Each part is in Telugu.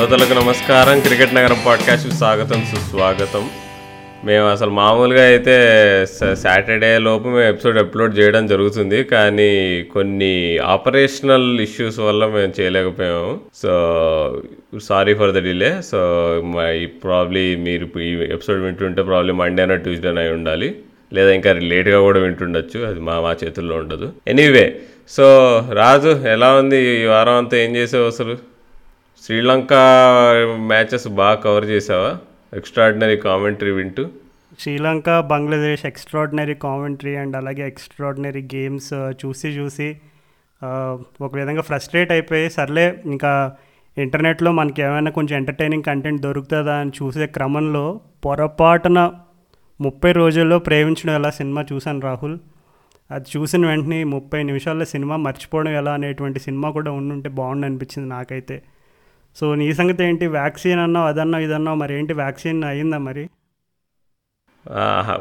శ్రోతలకు నమస్కారం. క్రికెట్ నగరం పాడ్కాస్ట్కి స్వాగతం సుస్వాగతం. మేము అసలు మామూలుగా అయితే సాటర్డే లోపు మేము ఎపిసోడ్ అప్లోడ్ చేయడం జరుగుతుంది. కానీ కొన్ని ఆపరేషనల్ ఇష్యూస్ వల్ల మేము చేయలేకపోయాము. So sorry for the delay. So probably మీరు ఈ ఎపిసోడ్ వింటుంటే ప్రాబ్లీ మండేనా ట్యూస్డేనా అయి ఉండాలి. లేదా ఇంకా లేట్గా కూడా వింటుండొచ్చు. అది మా మా చేతుల్లో ఉండదు. ఎనీవే సో రాజు ఎలా ఉంది ఈ వారం అంతా? ఏం చేసావు అసలు? శ్రీలంక మ్యాచెస్ బాగా కవర్ చేసావా ఎక్స్ట్రాడినరీ కామెంటరీ వింటూ. Sri Lanka Bangladesh extraordinary commentary and అలాగే ఎక్స్ట్రాడినరీ గేమ్స్ చూసి చూసి ఒక విధంగా ఫ్రస్ట్రేట్ అయిపోయి సర్లే ఇంకా ఇంటర్నెట్లో మనకి ఏమైనా కొంచెం ఎంటర్టైనింగ్ కంటెంట్ దొరుకుతుందా అని చూసే క్రమంలో పొరపాటున ముప్పై రోజుల్లో ప్రేమించడం ఎలా సినిమా చూశాను రాహుల్. అది చూసిన వెంటనే ముప్పై నిమిషాల్లో సినిమా మర్చిపోవడం ఎలా అనేటువంటి సినిమా కూడా ఉండుంటే బాగుండు అనిపించింది నాకైతే. సో నీ సంగతి ఏంటి? వ్యాక్సిన్ అన్నావు అదన్నావు ఇదన్నావు మరి ఏంటి? వ్యాక్సిన్ అయిందా మరి?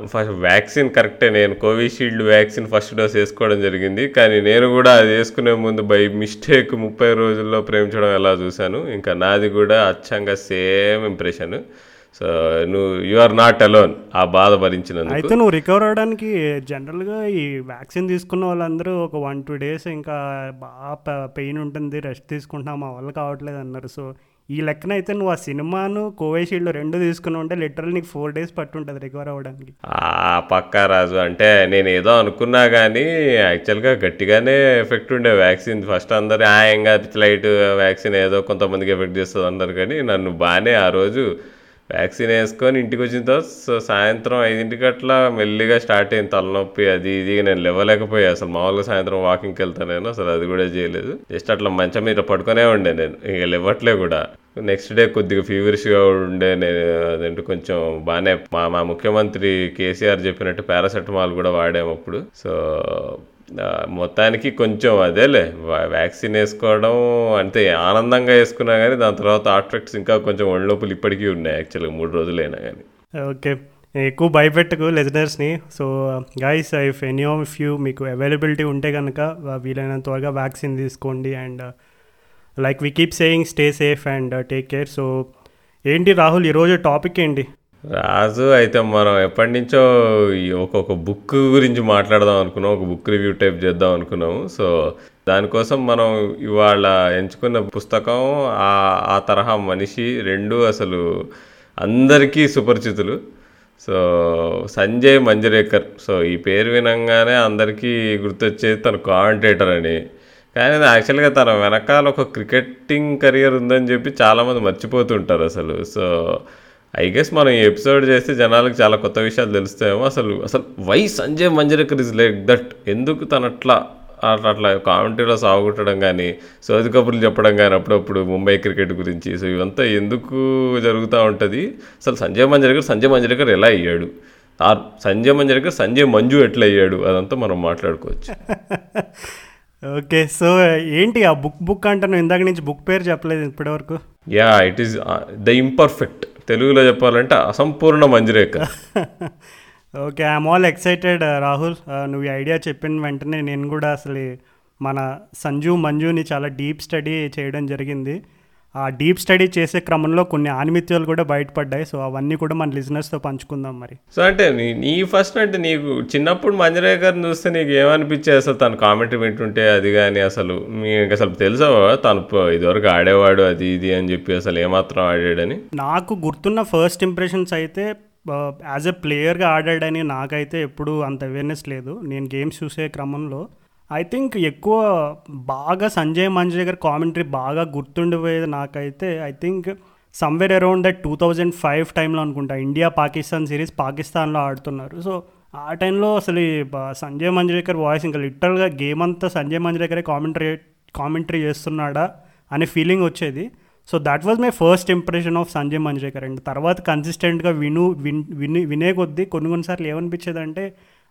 ఫస్ట్ వ్యాక్సిన్ కరెక్టే. నేను కోవిషీల్డ్ వ్యాక్సిన్ ఫస్ట్ డోస్ వేసుకోవడం జరిగింది. కానీ నేను కూడా అది వేసుకునే ముందు బై మిస్టేక్ ముప్పై రోజుల్లో ప్రేమించడం ఎలా చూశాను. ఇంకా నాది కూడా అచ్చంగా సేమ్ ఇంప్రెషన్. సో నువ్వు యు ఆర్ నాట్ అలోన్ ఆ బాధ భరించినందుకు. అయితే నువ్వు రికవర్ అవడానికి జనరల్గా ఈ వ్యాక్సిన్ తీసుకున్న వాళ్ళందరూ ఒక వన్ టూ డేస్ ఇంకా బాగా పెయిన్ ఉంటుంది రెస్ట్ తీసుకుంటున్నాం మా వల్ల కావట్లేదు అన్నారు. సో ఈ లెక్కన అయితే నువ్వు ఆ సినిమాను కోవిషీల్డ్ రెండు తీసుకుని ఉంటే లిటరల్ నీకు ఫోర్ డేస్ పట్టుంటుంది రికవర్ అవ్వడానికి ఆ పక్కా రాజు అంటే నేను ఏదో అనుకున్నా కానీ యాక్చువల్గా గట్టిగానే ఎఫెక్ట్ ఉండే వ్యాక్సిన్ ఫస్ట్ అందరు ఆయంగా లైట్ వ్యాక్సిన్ ఏదో కొంతమందికి ఎఫెక్ట్ చేస్తుంది అన్నారు. కానీ నన్ను బాగానే ఆ రోజు వ్యాక్సిన్ వేసుకొని ఇంటికి వచ్చిన తర్వాత సో సాయంత్రం ఐదింటికి అట్లా మెల్లిగా స్టార్ట్ అయింది తలనొప్పి అది ఇది. నేను లేవలేకపోయా. అసలు మామూలుగా సాయంత్రం వాకింగ్కి వెళ్తాను నేను. అసలు అది కూడా చేయలేదు. జస్ట్ అట్లా మంచం మీద పడుకునే ఉండే నేను. ఇక లేవట్లే కూడా. నెక్స్ట్ డే కొద్దిగా ఫీవరిష్గా ఉండే నేను. అదేంటి కొంచెం బాగానే మా మా ముఖ్యమంత్రి కేసీఆర్ చెప్పినట్టు పారాసెటమాల్ కూడా వాడాము అప్పుడు. సో మొత్తానికి కొంచెం అదేలే వ్యాక్సిన్ వేసుకోవడం అంతే ఆనందంగా వేసుకున్నా కానీ దాని తర్వాత ఆర్ట్రెక్ట్స్ ఇంకా కొంచెం ఒళ్ళొప్పులు ఇప్పటికీ ఉన్నాయి యాక్చువల్గా మూడు రోజులైనా కానీ ఓకే. ఎక్కువ భయపెట్టకు లెజనర్స్ని. So guys if any of you మీకు అవైలబిలిటీ ఉంటే కనుక వీలైనంత త్వరగా వ్యాక్సిన్ తీసుకోండి. And like we keep saying stay safe and take care so ఏంటి రాహుల్ ఈరోజు టాపిక్ ఏంటి? రాజు అయితే మనం ఎప్పటి నుంచో ఒక్కొక్క బుక్ గురించి మాట్లాడదాం అనుకున్నాం ఒక బుక్ రివ్యూ టైప్ చేద్దాం అనుకున్నాము. సో దానికోసం మనం ఇవాళ ఎంచుకున్న పుస్తకం ఆ ఆ తరహా మనిషి రెండు అసలు అందరికీ సుపరిచితులు. సో సంజయ్ మంజరేకర్. సో ఈ పేరు వినంగానే అందరికీ గుర్తొచ్చేది తన కామెంటేటర్ అని. కానీ యాక్చువల్గా తన వెనకాల ఒక క్రికెటింగ్ కెరియర్ ఉందని చెప్పి చాలామంది మర్చిపోతుంటారు అసలు. సో ఐ గెస్ మనం ఈ ఎపిసోడ్ చేస్తే జనాలకు చాలా కొత్త విషయాలు తెలుస్తాయేమో. అసలు అసలు why Sanjay Manjrekar is like that ఎందుకు తను అట్లా అట్లా అట్లా కామెంటరీలో సాగుట్టడం కానీ సోది కబుర్లు చెప్పడం కానీ అప్పుడప్పుడు ముంబై క్రికెట్ గురించి. సో ఇవంతా ఎందుకు జరుగుతూ ఉంటుంది? అసలు సంజయ్ మంజరేకర్ సంజయ్ మంజరేకర్ ఎలా అయ్యాడు? ఆ సంజయ్ మంజరేకర్ సంజయ్ మంజు ఎట్లా అయ్యాడు? అదంతా మనం మాట్లాడుకోవచ్చు. ఓకే సో ఏంటి ఆ బుక్ బుక్ అంటే నువ్వు ఇందాక నుంచి బుక్ పేరు చెప్పలేదు ఇప్పటివరకు. Yeah it is the imperfect తెలుగులో చెప్పాలంటే అసంపూర్ణ మంజరేఖ. Okay I'm all excited Rahul నువ్వు ఈ ఐడియా చెప్పిన వెంటనే నేను కూడా అసలు మన సంజు మంజుని చాలా డీప్ స్టడీ చేయడం జరిగింది. ఆ డీప్ స్టడీ చేసే క్రమంలో కొన్ని ఆనిమిత్యాలు కూడా బయటపడ్డాయి. సో అవన్నీ కూడా మన లిజినెస్తో పంచుకుందాం మరి. సో అంటే నీ ఫస్ట్ అంటే నీకు చిన్నప్పుడు మంజరేకర్ని చూస్తే నీకు ఏమనిపించే అసలు తను కామెంటరీ వింటుంటే అది కానీ అసలు మీకు అసలు తెలుసా తను ఇదివరకు ఆడేవాడు అది ఇది అని చెప్పి అసలు ఏమాత్రం ఆడాడని? నాకు గుర్తున్న ఫస్ట్ ఇంప్రెషన్స్ అయితే యాజ్ ఎ ప్లేయర్గా ఆడాడని నాకైతే ఎప్పుడు అంత అవేర్నెస్ లేదు. నేను గేమ్స్ చూసే క్రమంలో ఐ థింక్ ఎక్కువ బాగా సంజయ్ మంజరేకర్ కామెంటరీ బాగా గుర్తుండిపోయేది నాకైతే I think somewhere around that two thousand five టైంలో అనుకుంటా ఇండియా పాకిస్తాన్ సిరీస్ పాకిస్తాన్లో ఆడుతున్నారు. సో ఆ టైంలో అసలు ఈ సంజయ్ మంజరేకర్ వాయిస్ ఇంకా లిటరల్గా గేమ్ అంతా సంజయ్ మంజరేకరే కామెంటరీ కామెంటరీ చేస్తున్నాడా అనే ఫీలింగ్ వచ్చేది. So that was my first impression of Sanjay Manjrekar and తర్వాత కన్సిస్టెంట్గా విను విన్ విని వినే కొద్దీ కొన్ని కొన్నిసార్లు ఏమనిపించేది అంటే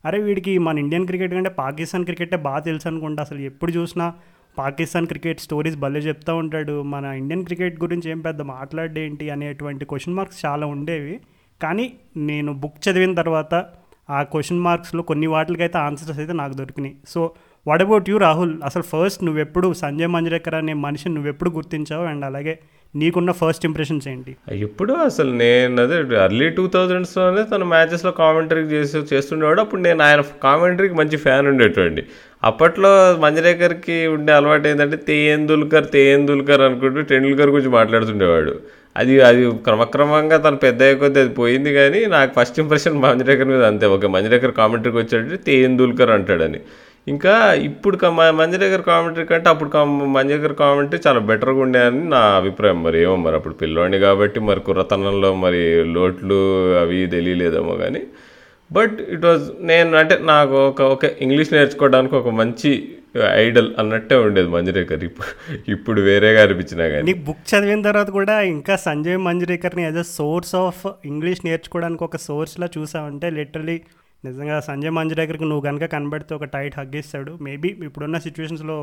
అరే వీడికి మన ఇండియన్ క్రికెట్ కంటే పాకిస్తాన్ క్రికెటే బాగా తెలుసు అనుకుంటా. అసలు ఎప్పుడు చూసినా పాకిస్తాన్ క్రికెట్ స్టోరీస్ భలే చెప్తూ ఉంటాడు. మన ఇండియన్ క్రికెట్ గురించి ఏం పెద్ద మాట్లాడేంటి అనేటువంటి క్వశ్చన్ మార్క్స్ చాలా ఉండేవి. కానీ నేను బుక్ చదివిన తర్వాత ఆ క్వశ్చన్ మార్క్స్లో కొన్ని వాటికైతే ఆన్సర్స్ అయితే నాకు దొరికినాయి. So what about you Rahul అసలు ఫస్ట్ నువ్వెప్పుడు సంజయ్ మంజరేకర్ అనే మనిషిని నువ్వెప్పుడు గుర్తించావు? అండ్ అలాగే నీకున్న ఫస్ట్ ఇంప్రెషన్స్ ఏంటి? ఇప్పుడు అసలు నేను అదే అర్లీ టూ థౌజండ్స్లోనే తన మ్యాచెస్లో కామెంటరీ చేసి చేస్తుండేవాడు. అప్పుడు నేను ఆయన కామెంటరీకి మంచి ఫ్యాన్ ఉండేటువంటి అప్పట్లో మంజరేకర్కి ఉండే అలవాటు ఏంటంటే తేయేందుల్కర్ తేయేందుల్కర్ అనుకుంటూ టెండూల్కర్ గురించి మాట్లాడుతుండేవాడు. అది అది క్రమక్రమంగా తను పెద్ద అయిపోతే అది పోయింది కానీ నాకు ఫస్ట్ ఇంప్రెషన్ మంజరేకర్ మీద అంతే. ఒక మంజరేకర్ కామెంటరీకి వచ్చాడంటే తేయేందుల్కర్ అంటాడని. ఇంకా ఇప్పుడు క- మ- కామెంటరీ కంటే అప్పుడు కామ్- మంజరేకర్ కామెంటరీ చాలా బెటర్గా ఉండే అని నా అభిప్రాయం. మరి ఏమో మరి అప్పుడు పిల్లోడిని కాబట్టి మరి కుర్రతనంలో మరి లోట్లు అవి తెలియలేదేమో కానీ బట్ ఇట్ వాజ్ నేను అంటే నాకు ఒక ఒక ఇంగ్లీష్ నేర్చుకోవడానికి ఒక మంచి ఐడల్ అన్నట్టే ఉండేది మంజరేకర్ ఇప్పుడు ఇప్పుడు వేరేగా అనిపించినా కానీ నీకు బుక్ చదివిన తర్వాత కూడా ఇంకా Sanjay మంజరేకర్ని as a source of English నేర్చుకోవడానికి ఒక సోర్స్లా చూసామంటే లిటరలీ నిజంగా సంజయ్ మంజరేకర్కి నువ్వు కనుక కనబడితే ఒక టైట్ హగ్ ఇస్తాడు. మేబీ ఇప్పుడున్న సిచ్యువేషన్స్లో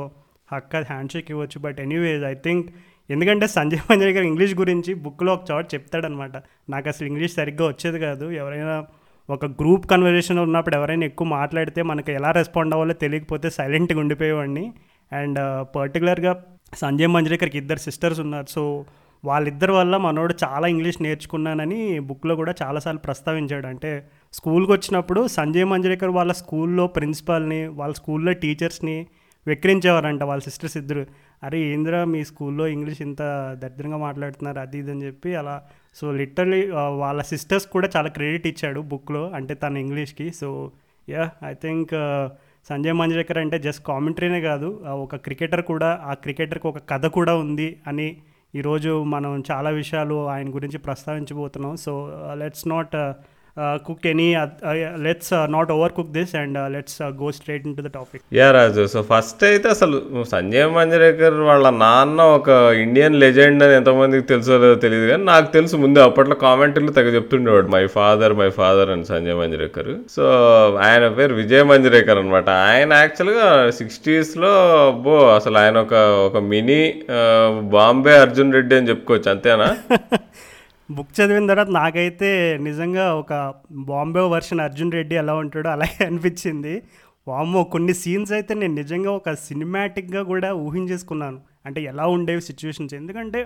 హక్ అది హ్యాండ్ షేక్ ఇవ్వచ్చు. బట్ ఎనీవేజ్ ఐ థింక్ ఎందుకంటే సంజయ్ మంజరేకర్ ఇంగ్లీష్ గురించి బుక్లో ఒక చోట చెప్తాడనమాట నాకు అసలు ఇంగ్లీష్ సరిగ్గా వచ్చేది కాదు. ఎవరైనా ఒక గ్రూప్ కన్వర్జేషన్ ఉన్నప్పుడు ఎవరైనా ఎక్కువ మాట్లాడితే మనకి ఎలా రెస్పాండ్ అవ్వాలో తెలియకపోతే సైలెంట్గా ఉండిపోయేవాడిని. అండ్ పర్టికులర్గా uh, సంజయ్ మంజరేకర్కి ఇద్దరు సిస్టర్స్ ఉన్నారు. సో వాళ్ళిద్దరి వల్ల మనోడు చాలా ఇంగ్లీష్ నేర్చుకున్నానని బుక్లో కూడా చాలాసార్లు ప్రస్తావించాడు. అంటే స్కూల్కి వచ్చినప్పుడు సంజయ్ మంజరేకర్ వాళ్ళ స్కూల్లో ప్రిన్సిపాల్ని వాళ్ళ స్కూల్లో టీచర్స్ని వెక్కిరించేవారంట వాళ్ళ సిస్టర్స్ ఇద్దరు. అరే ఏంద్రా మీ స్కూల్లో ఇంగ్లీష్ ఇంత దరిద్రంగా మాట్లాడుతున్నారు అది ఇది అని చెప్పి అలా. సో లిటరలీ వాళ్ళ సిస్టర్స్ కూడా చాలా క్రెడిట్ ఇచ్చాడు బుక్లో అంటే తన ఇంగ్లీష్కి. So yeah I think Sanjay Manjrekar అంటే జస్ట్ కామెంటరీనే కాదు ఒక క్రికెటర్ కూడా ఆ క్రికెటర్కి ఒక కథ కూడా ఉంది అని ఈరోజు మనం చాలా విషయాలు ఆయన గురించి ప్రస్తావించబోతున్నాం. So uh, let's not cook any let's not overcook this and let's go straight into the topic yeah Raju so first అయితే అసలు సంజయ్ మంజరేకర్ వాళ్ళ నాన్న ఒక ఇండియన్ లెజెండ్ అని ఎంతమందికి తెలుసో తెలియదు కానీ నాకు తెలుసు. ముందే అప్పట్లో కామెంటరీలు తెగ చెప్తుండేవాడు మై ఫాదర్ మై ఫాదర్ అని సంజయ్ మంజరేకర్. సో ఆయన పేరు విజయ్ మంజరేకర్ అనమాట ఆయన యాక్చువల్గా సిక్స్టీస్లో అబ్బో అసలు ఆయన ఒక ఒక మినీ బాంబే అర్జున్ రెడ్డి అని చెప్పుకోవచ్చు అంతేనా? బుక్ చదివిన తర్వాత నాకైతే నిజంగా ఒక బాంబే వర్షన్ అర్జున్ రెడ్డి ఎలా ఉంటాడో అలాగే అనిపించింది. వామ్మో కొన్ని సీన్స్ అయితే నేను నిజంగా ఒక సినిమాటిక్గా కూడా ఊహించేసుకున్నాను. అంటే ఎలా ఉండేవి సిచ్యువేషన్స్ ఎందుకంటే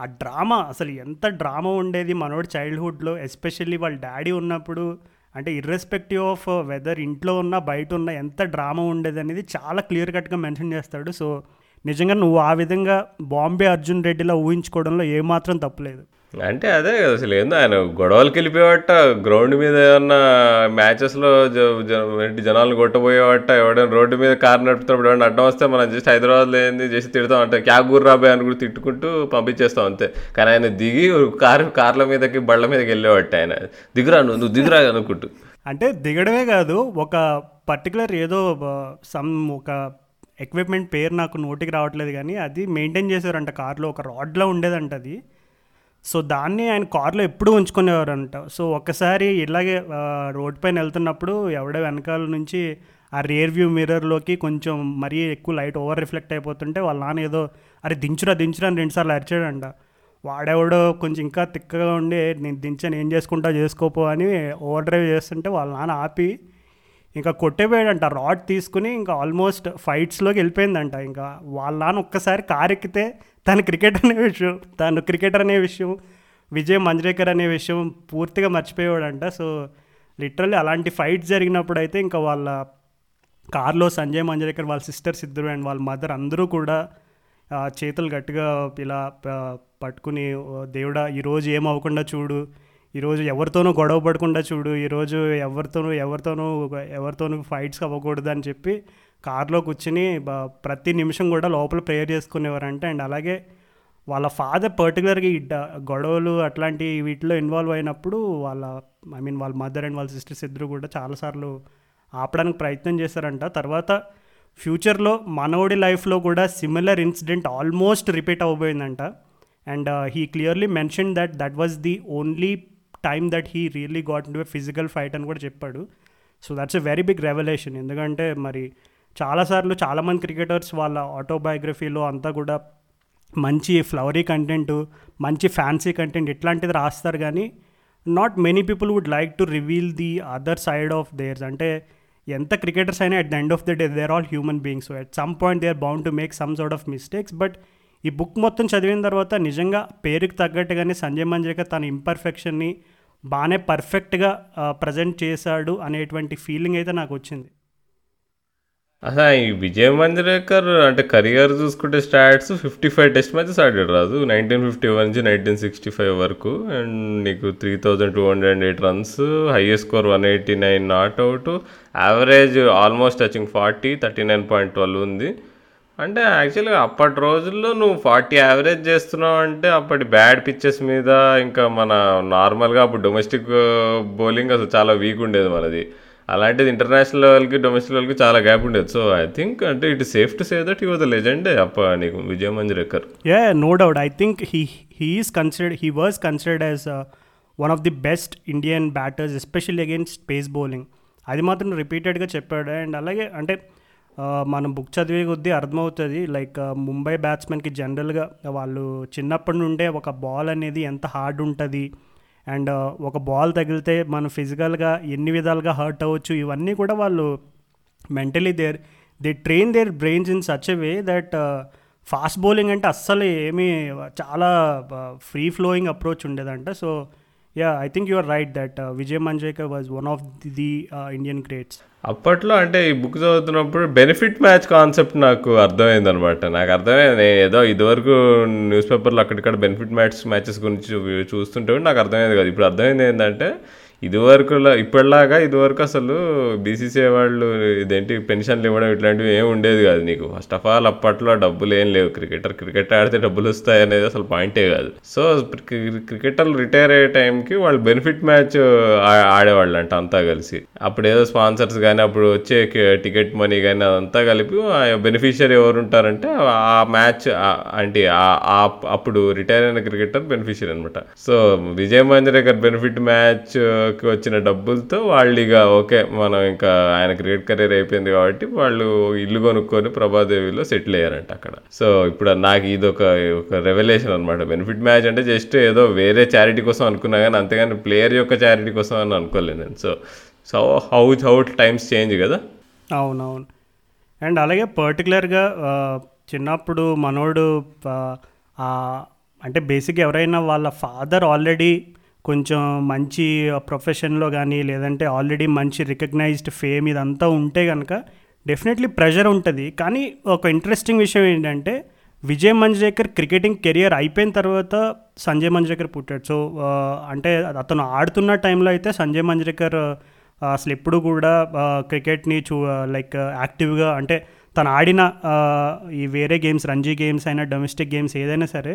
ఆ డ్రామా అసలు ఎంత డ్రామా ఉండేది మనోడు చైల్డ్హుడ్లో ఎస్పెషల్లీ వాళ్ళ డాడీ ఉన్నప్పుడు. అంటే ఇర్రెస్పెక్టివ్ ఆఫ్ వెదర్ ఇంట్లో ఉన్న బయట ఉన్న ఎంత డ్రామా ఉండేది అనేది చాలా క్లియర్ కట్గా మెన్షన్ చేస్తాడు. సో నిజంగా నువ్వు ఆ విధంగా బాంబే అర్జున్ రెడ్డిలా ఊహించుకోవడంలో ఏమాత్రం తప్పులేదు అంటే అదే కదా అసలు ఏందో ఆయన గొడవలకి వెళ్ళిపోయేవాట గ్రౌండ్ మీద ఏమన్నా మ్యాచెస్లో ఏంటి జనాలను కొట్టబోయేవాట ఎవడైనా రోడ్డు మీద కార్ నడుపుతున్నప్పుడు ఎవరైనా అడ్డం వస్తే మనం జస్ట్ హైదరాబాద్లో ఏంది చేసి తిడతాం అంటే క్యా గుర్రాబాయ్ అని కూడా తిట్టుకుంటూ పంపించేస్తాం అంతే. కానీ ఆయన దిగి కారు కార్ల మీదకి బళ్ళ మీదకి వెళ్ళేవాట ఆయన. దిగురా నువ్వు నువ్వు దిగురా అనుకుంటూ. అంటే దిగడమే కాదు ఒక పర్టికులర్ ఏదో సమ్ ఒక ఎక్విప్మెంట్ పేరు నాకు నోటికి రావట్లేదు కానీ అది మెయింటైన్ చేసేవారంట కార్లో ఒక రాడ్లో ఉండేదంట అది సో దాన్ని ఆయన కార్లో ఎప్పుడూ ఉంచుకునేవారంట. సో ఒక్కసారి ఇలాగే రోడ్ పైన వెళ్తున్నప్పుడు ఎవడో వెనకాల నుంచి ఆ రియర్ వ్యూ మిర్రర్లోకి కొంచెం మరీ ఎక్కువ లైట్ ఓవర్ రిఫ్లెక్ట్ అయిపోతుంటే వాళ్ళ నాన్న ఏదో అరే దించురా దించురా అని రెండుసార్లు అరిచాడంట. వాడెవడో కొంచెం ఇంకా తిక్కగా ఉండి నేను దించాను ఏం చేసుకుంటా చేసుకోపో అని ఓవర్ డ్రైవ్ చేస్తుంటే వాళ్ళ నాన్న ఆపి ఇంకా కొట్టేపోయాడంట. రాడ్ తీసుకుని ఇంకా ఆల్మోస్ట్ ఫైట్స్లోకి వెళ్ళిపోయిందంట. ఇంకా వాళ్ళ నాన్న ఒక్కసారి కారెక్కితే తను క్రికెట్ అనే విషయం తను క్రికెటర్ అనే విషయం విజయ్ మంజ్రేకర్ అనే విషయం పూర్తిగా మర్చిపోయాడంట సో లిటరల్లీ అలాంటి ఫైట్స్ జరిగినప్పుడు అయితే ఇంకా వాళ్ళ కార్లో సంజయ్ మంజ్రేకర్ వాళ్ళ సిస్టర్స్ ఇద్దరు అండ్ వాళ్ళ మదర్ అందరూ కూడా చేతులు గట్టిగా ఇలా పట్టుకుని దేవుడా ఈరోజు ఏం చూడు. ఈరోజు ఎవరితోనూ గొడవ పడకుండా చూడు ఈరోజు ఎవరితోనూ ఎవరితోనూ ఎవరితోనూ ఫైట్స్ అవ్వకూడదు అని చెప్పి కార్లో కూర్చుని ప్రతి నిమిషం కూడా లోపల ప్రేయర్ చేసుకునేవారంటే అండ్ అలాగే వాళ్ళ ఫాదర్ పర్టికులర్గా ఈ గొడవలు అట్లాంటి వీటిలో ఇన్వాల్వ్ అయినప్పుడు వాళ్ళ ఐ మీన్ వాళ్ళ మదర్ అండ్ వాళ్ళ సిస్టర్స్ ఇద్దరు కూడా చాలాసార్లు ఆపడానికి ప్రయత్నం చేశారంట. తర్వాత ఫ్యూచర్లో మనవడి లైఫ్లో కూడా similar incident almost repeat అవ్వబోయిందంట. And he clearly mention that that was the only time that he really got to a physical fight అని కూడా చెప్పాడు. So that's a very big revolution ఎందుకంటే మరి చాలాసార్లు చాలామంది క్రికెటర్స్ వాళ్ళ ఆటోబయోగ్రఫీలో అంతా కూడా మంచి ఫ్లవరీ కంటెంట్ మంచి ఫ్యాన్సీ కంటెంట్ ఇట్లాంటిది రాస్తారు కానీ not many people would like to reveal the other side of theirs అంటే ఎంత క్రికెటర్స్ అయినా at the end of the day they're all human beings at some point they are bound to make some sort of mistakes but ఈ బుక్ మొత్తం చదివిన తర్వాత నిజంగా పేరుకి తగ్గట్టుగానే సంజయ్ మంజ్రేకర్ తన ఇంపర్ఫెక్షన్ని బాగానే పర్ఫెక్ట్గా ప్రజెంట్ చేశాడు అనేటువంటి ఫీలింగ్ అయితే నాకు వచ్చింది. అసలు ఈ విజయ్ మంజరేకర్ అంటే కెరియర్ చూసుకుంటే stats fifty five test matches ఆడాడు రాదు నైన్టీన్ ఫిఫ్టీ వన్ నుంచి నైన్టీన్ సిక్స్టీ ఫైవ్ వరకు. అండ్ నీకు three thousand two hundred eight runs highest score one eighty nine not out. Average almost touching forty thirty nine point twelve ఉంది. అంటే యాక్చువల్గా అప్పటి రోజుల్లో నువ్వు ఫార్టీ యావరేజ్ చేస్తున్నావు అంటే అప్పటి బ్యాడ్ పిచ్చెస్ మీద ఇంకా మన నార్మల్గా అప్పుడు డొమెస్టిక్ బౌలింగ్ అసలు చాలా వీక్ ఉండేది మనది అలాంటిది ఇంటర్నేషనల్ లెవెల్కి డొమెస్టిక్ లెవెల్కి చాలా గ్యాప్ ఉండేది. సో ఐ థింక్ అంటే it safe to say that he was the legend అప్ప నీకు Vijay Manjrekar. Yeah no doubt I think he he is considered he was considered as one of the best Indian batters especially against pace bowling అది మాత్రం రిపీటెడ్గా చెప్పాడు. అండ్ అలాగే అంటే మనం బుక్ చదివే కొద్దీ అర్థమవుతుంది. లైక్ ముంబై బ్యాట్స్మెన్కి జనరల్గా వాళ్ళు చిన్నప్పటి నుండే ఒక బాల్ అనేది ఎంత హార్డ్ ఉంటుంది. అండ్ ఒక బాల్ తగిలితే మనం ఫిజికల్గా ఎన్ని విధాలుగా హర్ట్ అవ్వచ్చు. ఇవన్నీ కూడా వాళ్ళు mentally their they train their brains in such way that fast bowling అంటే అస్సలు ఏమీ చాలా free flowing approach ఉండేదంట. So yeah I think you're right that Vijay Manjrekar was one of the Indian greats అప్పట్లో అంటే ఈ బుక్ చదువుతున్నప్పుడు బెనిఫిట్ మ్యాచ్ కాన్సెప్ట్ నాకు అర్థమైంది అనమాట నాకు అర్థమైంది ఏదో ఇదివరకు న్యూస్ పేపర్లో అక్కడిక్కడ బెనిఫిట్ మ్యాచ్ మ్యాచెస్ గురించి చూ- చూస్తుంటే నాకు అర్థమైంది కదా. ఇప్పుడు అర్థమైంది ఏంటంటే ఇదివరకు ఇప్పటిలాగా ఇదివరకు అసలు బీసీసీఐ వాళ్ళు ఇదేంటి పెన్షన్లు ఇవ్వడం ఇట్లాంటివి ఏమి ఉండేది కాదు నీకు. ఫస్ట్ ఆఫ్ ఆల్ అప్పట్లో డబ్బులు ఏం లేవు. క్రికెటర్ క్రికెట్ ఆడితే డబ్బులు వస్తాయి అనేది అసలు పాయింటే కాదు. సో క్రికెటర్లు రిటైర్ అయ్యే టైంకి వాళ్ళు బెనిఫిట్ మ్యాచ్ ఆడేవాళ్ళు అంట అంతా కలిసి. అప్పుడు ఏదో స్పాన్సర్స్ కానీ అప్పుడు వచ్చే టికెట్ మనీ కానీ అదంతా కలిపి బెనిఫిషియరీ ఎవరు ఉంటారంటే ఆ మ్యాచ్ అంటే అప్పుడు రిటైర్ అయిన క్రికెటర్ బెనిఫిషియరీ అనమాట so Vijay Manjrekar benefit match వచ్చిన డబ్బులతో వాళ్ళు ఇక ఓకే మనం ఇంకా ఆయన క్రికెట్ కెరీర్ అయిపోయింది కాబట్టి వాళ్ళు ఇల్లు కొనుక్కొని ప్రభాదేవిలో సెటిల్ అయ్యారంట అక్కడ. సో ఇప్పుడు నాకు ఇది ఒక ఒక రెవల్యూషన్ అనమాట బెనిఫిట్ మ్యాచ్ అంటే జస్ట్ ఏదో వేరే చారిటీ కోసం అనుకున్నా కానీ అంతేగాని ప్లేయర్ యొక్క చారిటీ కోసం అని అనుకోలేదు నేను. So so how how times change కదా. అవునవును. అండ్ అలాగే పర్టికులర్గా చిన్నప్పుడు మనోడు అంటే బేసిక్ ఎవరైనా వాళ్ళ ఫాదర్ ఆల్రెడీ కొంచెం మంచి ప్రొఫెషన్లో కానీ లేదంటే ఆల్రెడీ మంచి రికగ్నైజ్డ్ ఫేమ్ ఇదంతా ఉంటే కనుక డెఫినెట్లీ ప్రెషర్ ఉంటుంది. కానీ ఒక ఇంట్రెస్టింగ్ విషయం ఏంటంటే విజయ్ మంజ్రేకర్ క్రికెటింగ్ కెరియర్ అయిపోయిన తర్వాత సంజయ్ మంజ్రేకర్ పుట్టాడు. సో అంటే అతను ఆడుతున్న టైంలో అయితే సంజయ్ మంజ్రేకర్ అసలు ఎప్పుడు కూడా క్రికెట్ని చూ లైక్ యాక్టివ్గా అంటే తను ఆడిన ఈ వేరే గేమ్స్ రంజీ గేమ్స్ అయినా డొమెస్టిక్ గేమ్స్ ఏదైనా సరే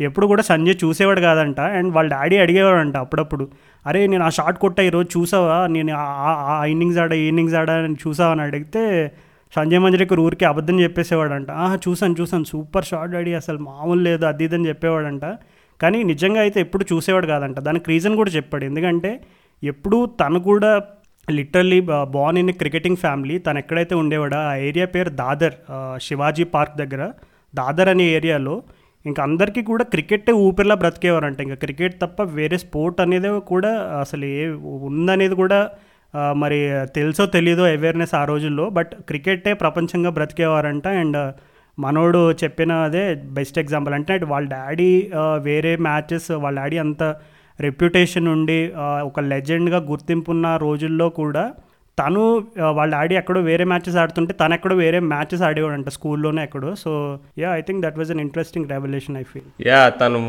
ఎప్పుడు కూడా సంజయ్ చూసేవాడు కాదంట. అండ్ వాళ్ళ డాడీ అడిగేవాడంట అప్పుడప్పుడు. అరే నేను ఆ షార్ట్ కొట్టా ఈరోజు చూసావా? నేను ఆ- ఆ- ఇన్నింగ్స్ ఆడా ఈ ఇన్నింగ్స్ ఆడా అని చూసావా? అని అడిగితే సంజయ్ మంజరేకర్ ఊరికి అబద్ధం చెప్పేసేవాడంట. ఆహా చూసాను చూసాను సూపర్ షార్ట్ డాడీ అసలు మామూలు లేదు అది ఇది అని చెప్పేవాడంట. కానీ నిజంగా అయితే ఎప్పుడు చూసేవాడు కాదంట. దానికి రీజన్ కూడా చెప్పాడు. ఎందుకంటే ఎప్పుడు తను కూడా literally born in cricketing family. తను ఎక్కడైతే ఉండేవాడో ఆ ఏరియా పేరు దాదర్ శివాజీ పార్క్ దగ్గర. దాదర్ అనే ఏరియాలో ఇంకా అందరికీ కూడా క్రికెట్ ఊపిరిలా బ్రతికేవారంట. ఇంకా క్రికెట్ తప్ప వేరే స్పోర్ట్ అనేది కూడా అసలు ఏ ఉందనేది కూడా మరి తెలుసో తెలీదో అవేర్నెస్ ఆ రోజుల్లో. బట్ క్రికెటే ప్రపంచంగా బ్రతికేవారంట. అండ్ మనోడు చెప్పిన అదే బెస్ట్ ఎగ్జాంపుల్. అంటే వాళ్ళ డాడీ వేరే మ్యాచెస్ వాళ్ళ డాడీ అంత రెప్యుటేషన్ ఉండి ఒక లెజెండ్గా గుర్తింపున్న రోజుల్లో కూడా తను వాళ్ళు వాళ్ళ ఎక్కడో వేరే మ్యాచెస్ ఆడుతుంటే తను ఎక్కడో వేరే మ్యాచెస్ ఆడేవాడంట స్కూల్లోనే ఎక్కడో. So yeah I think that was an interesting revolution I feel yeah తను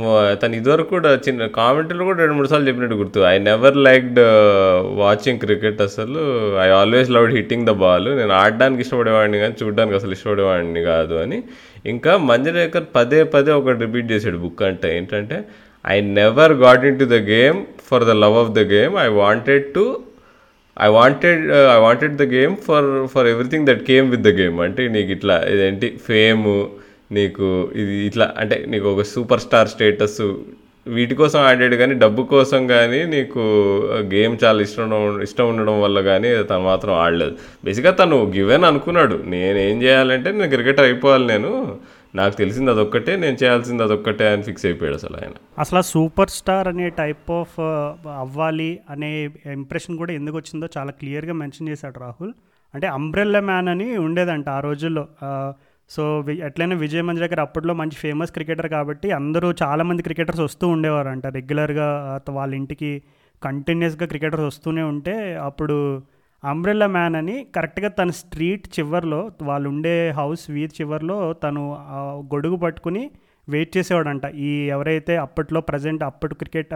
తను ఇదివరకు కూడా చిన్న కామెంటరీలో కూడా రెండు మూడు సార్లు చెప్పినట్టు గుర్తు. I never liked watching cricket అసలు. I always loved hitting the ball నేను ఆడడానికి ఇష్టపడేవాడిని కానీ చూడడానికి అసలు ఇష్టపడేవాడిని కాదు అని. ఇంకా మంజరేకర్ పదే పదే ఒకటి రిపీట్ చేశాడు బుక్ అంటే. ఏంటంటే I never got into the game for the love of the game I wanted to I wanted I wanted the game for for everything that came with the game అంటే నీకు ఇట్లా ఇదేంటి ఫేమ్ నీకు ఇది ఇట్లా అంటే నీకు ఒక సూపర్ స్టార్ స్టేటస్ వీటి కోసం ఆడాడు కానీ డబ్బు కోసం కానీ నీకు uh, గేమ్ చాలా ఇష్టం ఇష్టం ఉండడం వల్ల కానీ తను మాత్రం ఆడలేదు. బేసిక్గా తను గివెన్ అనుకున్నాడు. నేను ఏం చేయాలంటే నేను క్రికెటర్ అయిపోవాలి నేను. నాకు తెలిసింది అదొక్కటే నేను చేయాల్సింది అదొక్కటే అని ఫిక్స్ అయిపోయాడు అసలు ఆయన. అసలు ఆ సూపర్ స్టార్ అనే టైప్ ఆఫ్ అవ్వాలి అనే ఇంప్రెషన్ కూడా ఎందుకు వచ్చిందో చాలా క్లియర్గా మెన్షన్ చేశాడు రాహుల్. అంటే అంబ్రెల్లా మ్యాన్ అని ఉండేదంట ఆ రోజుల్లో. సో ఎట్లయినా విజయ్ దగ్గర అప్పట్లో మంచి ఫేమస్ క్రికెటర్ కాబట్టి అందరూ చాలామంది క్రికెటర్స్ వస్తూ ఉండేవారంట. రెగ్యులర్గా వాళ్ళ ఇంటికి కంటిన్యూస్గా క్రికెటర్స్ వస్తూనే ఉంటే అప్పుడు అంబ్రెల్లా మ్యాన్ అని కరెక్ట్గా తన స్ట్రీట్ చివర్లో వాళ్ళు ఉండే హౌస్ వీధి చివరిలో తను గొడుగు పట్టుకుని వెయిట్ చేసేవాడంట. ఈ ఎవరైతే అప్పట్లో ప్రజెంట్ అప్పటి క్రికెట్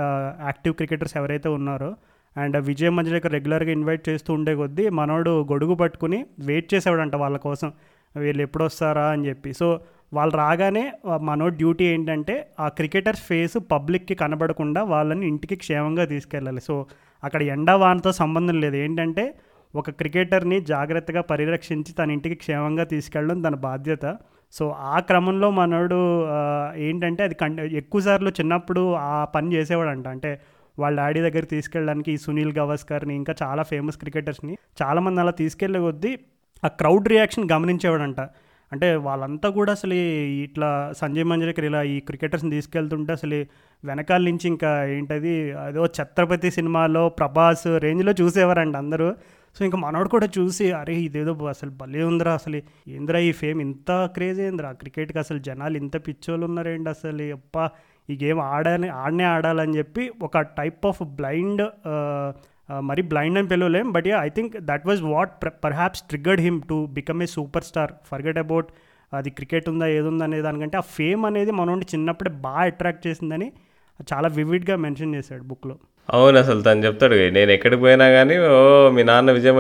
యాక్టివ్ క్రికెటర్స్ ఎవరైతే ఉన్నారో అండ్ విజయ్ మంజరేకర్ రెగ్యులర్గా ఇన్వైట్ చేస్తూ ఉండే కొద్దీ మనోడు గొడుగు పట్టుకుని వెయిట్ చేసేవాడంట వాళ్ళ కోసం. వీళ్ళు ఎప్పుడు వస్తారా అని చెప్పి. సో వాళ్ళు రాగానే మనో డ్యూటీ ఏంటంటే ఆ క్రికెటర్స్ ఫేస్ పబ్లిక్కి కనబడకుండా వాళ్ళని ఇంటికి క్షేమంగా తీసుకెళ్ళాలి. సో అక్కడ ఎండా వానతో సంబంధం లేదు. ఏంటంటే ఒక క్రికెటర్ని జాగ్రత్తగా పరిరక్షించి తన ఇంటికి క్షేమంగా తీసుకెళ్ళడం తన బాధ్యత. సో ఆ క్రమంలో మనోడు ఏంటంటే అది కం ఎక్కువసార్లు చిన్నప్పుడు ఆ పని చేసేవాడంట. అంటే వాళ్ళ డాడీ దగ్గర తీసుకెళ్ళడానికి ఈ సునీల్ గవాస్కర్ని ఇంకా చాలా ఫేమస్ క్రికెటర్స్ని చాలామంది అలా తీసుకెళ్ళే కొద్దీ ఆ క్రౌడ్ రియాక్షన్ గమనించేవాడంట. అంటే వాళ్ళంతా కూడా అసలు ఈ- ఇట్లా సంజయ్ మంజరేకర్ ఇలా ఈ క్రికెటర్స్ని తీసుకెళ్తుంటే అసలు వెనకాల నుంచి ఇంకా ఏంటది అదో ఛత్రపతి సినిమాలో ప్రభాస్ రేంజ్లో చూసేవారంట అందరూ. సో ఇంకా మనోడు కూడా చూసి అరే ఇదేదో అసలు భలే ఉందిరా అసలు ఏందిరా ఈ ఫేమ్? ఇంత క్రేజ్ ఏందిరా? క్రికెట్కి అసలు జనాలు ఇంత పిచ్చోళ్ళు ఉన్నారేంటి అసలు? అప్ప ఈ గేమ్ ఆడాలి ఆడనే ఆడాలని చెప్పి ఒక టైప్ ఆఫ్ బ్లైండ్ మరి బ్లైండ్ అని పిలవలేం. But I think that was what perhaps triggered him to become a superstar. Forget about అది క్రికెట్ ఉందా ఏదుందా అనే దానికంటే ఆ ఫేమ్ అనేది మనోడి చిన్నప్పుడే బాగా అట్రాక్ట్ చేసిందని చాలా వివిడ్గా మెన్షన్ చేశాడు బుక్లో. అవును అసలు తను చెప్తాడు నేను ఎక్కడికి పోయినా కానీ ఓ మీ నాన్న విజయ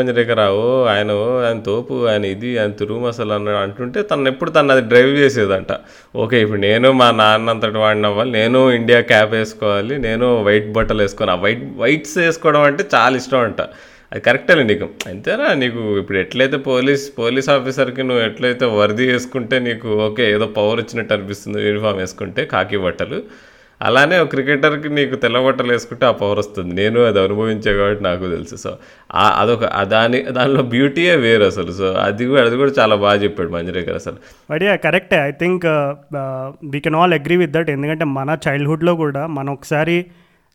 రావు ఆయన ఓ ఆయన తోపు ఆయన ఇది ఆయన తురుము అసలు అన్న అంటుంటే తను ఎప్పుడు తను అది డ్రైవ్ చేసేదంట. ఓకే ఇప్పుడు నేను మా నాన్న అంతటి వాడిని అవ్వాలి నేను ఇండియా క్యాప్ వేసుకోవాలి నేను వైట్ బట్టలు వేసుకోను ఆ వైట్ వైట్స్ వేసుకోవడం అంటే చాలా ఇష్టం అంట. అది కరెక్టే నీకు. అంతేనా? నీకు ఇప్పుడు ఎట్లయితే పోలీస్ పోలీస్ ఆఫీసర్కి నువ్వు ఎట్లయితే వర్ది వేసుకుంటే నీకు ఓకే ఏదో పవర్ వచ్చినట్టు అనిపిస్తుంది యూనిఫామ్ వేసుకుంటే కాకి బట్టలు అలానే ఒక క్రికెటర్కి నీకు తెల్లబట్టలు వేసుకుంటే ఆ పవర్ వస్తుంది. నేను అది అనుభవించే కాబట్టి నాకు తెలుసు. సో అదొక దాని దానిలో బ్యూటీయే వేరు అసలు. సో అది కూడా అది కూడా చాలా బాగా చెప్పాడు మంజరేకర్ అసలు. బట్ యా కరెక్టే I think we can all agree with that ఎందుకంటే మన చైల్డ్హుడ్లో కూడా మనం ఒకసారి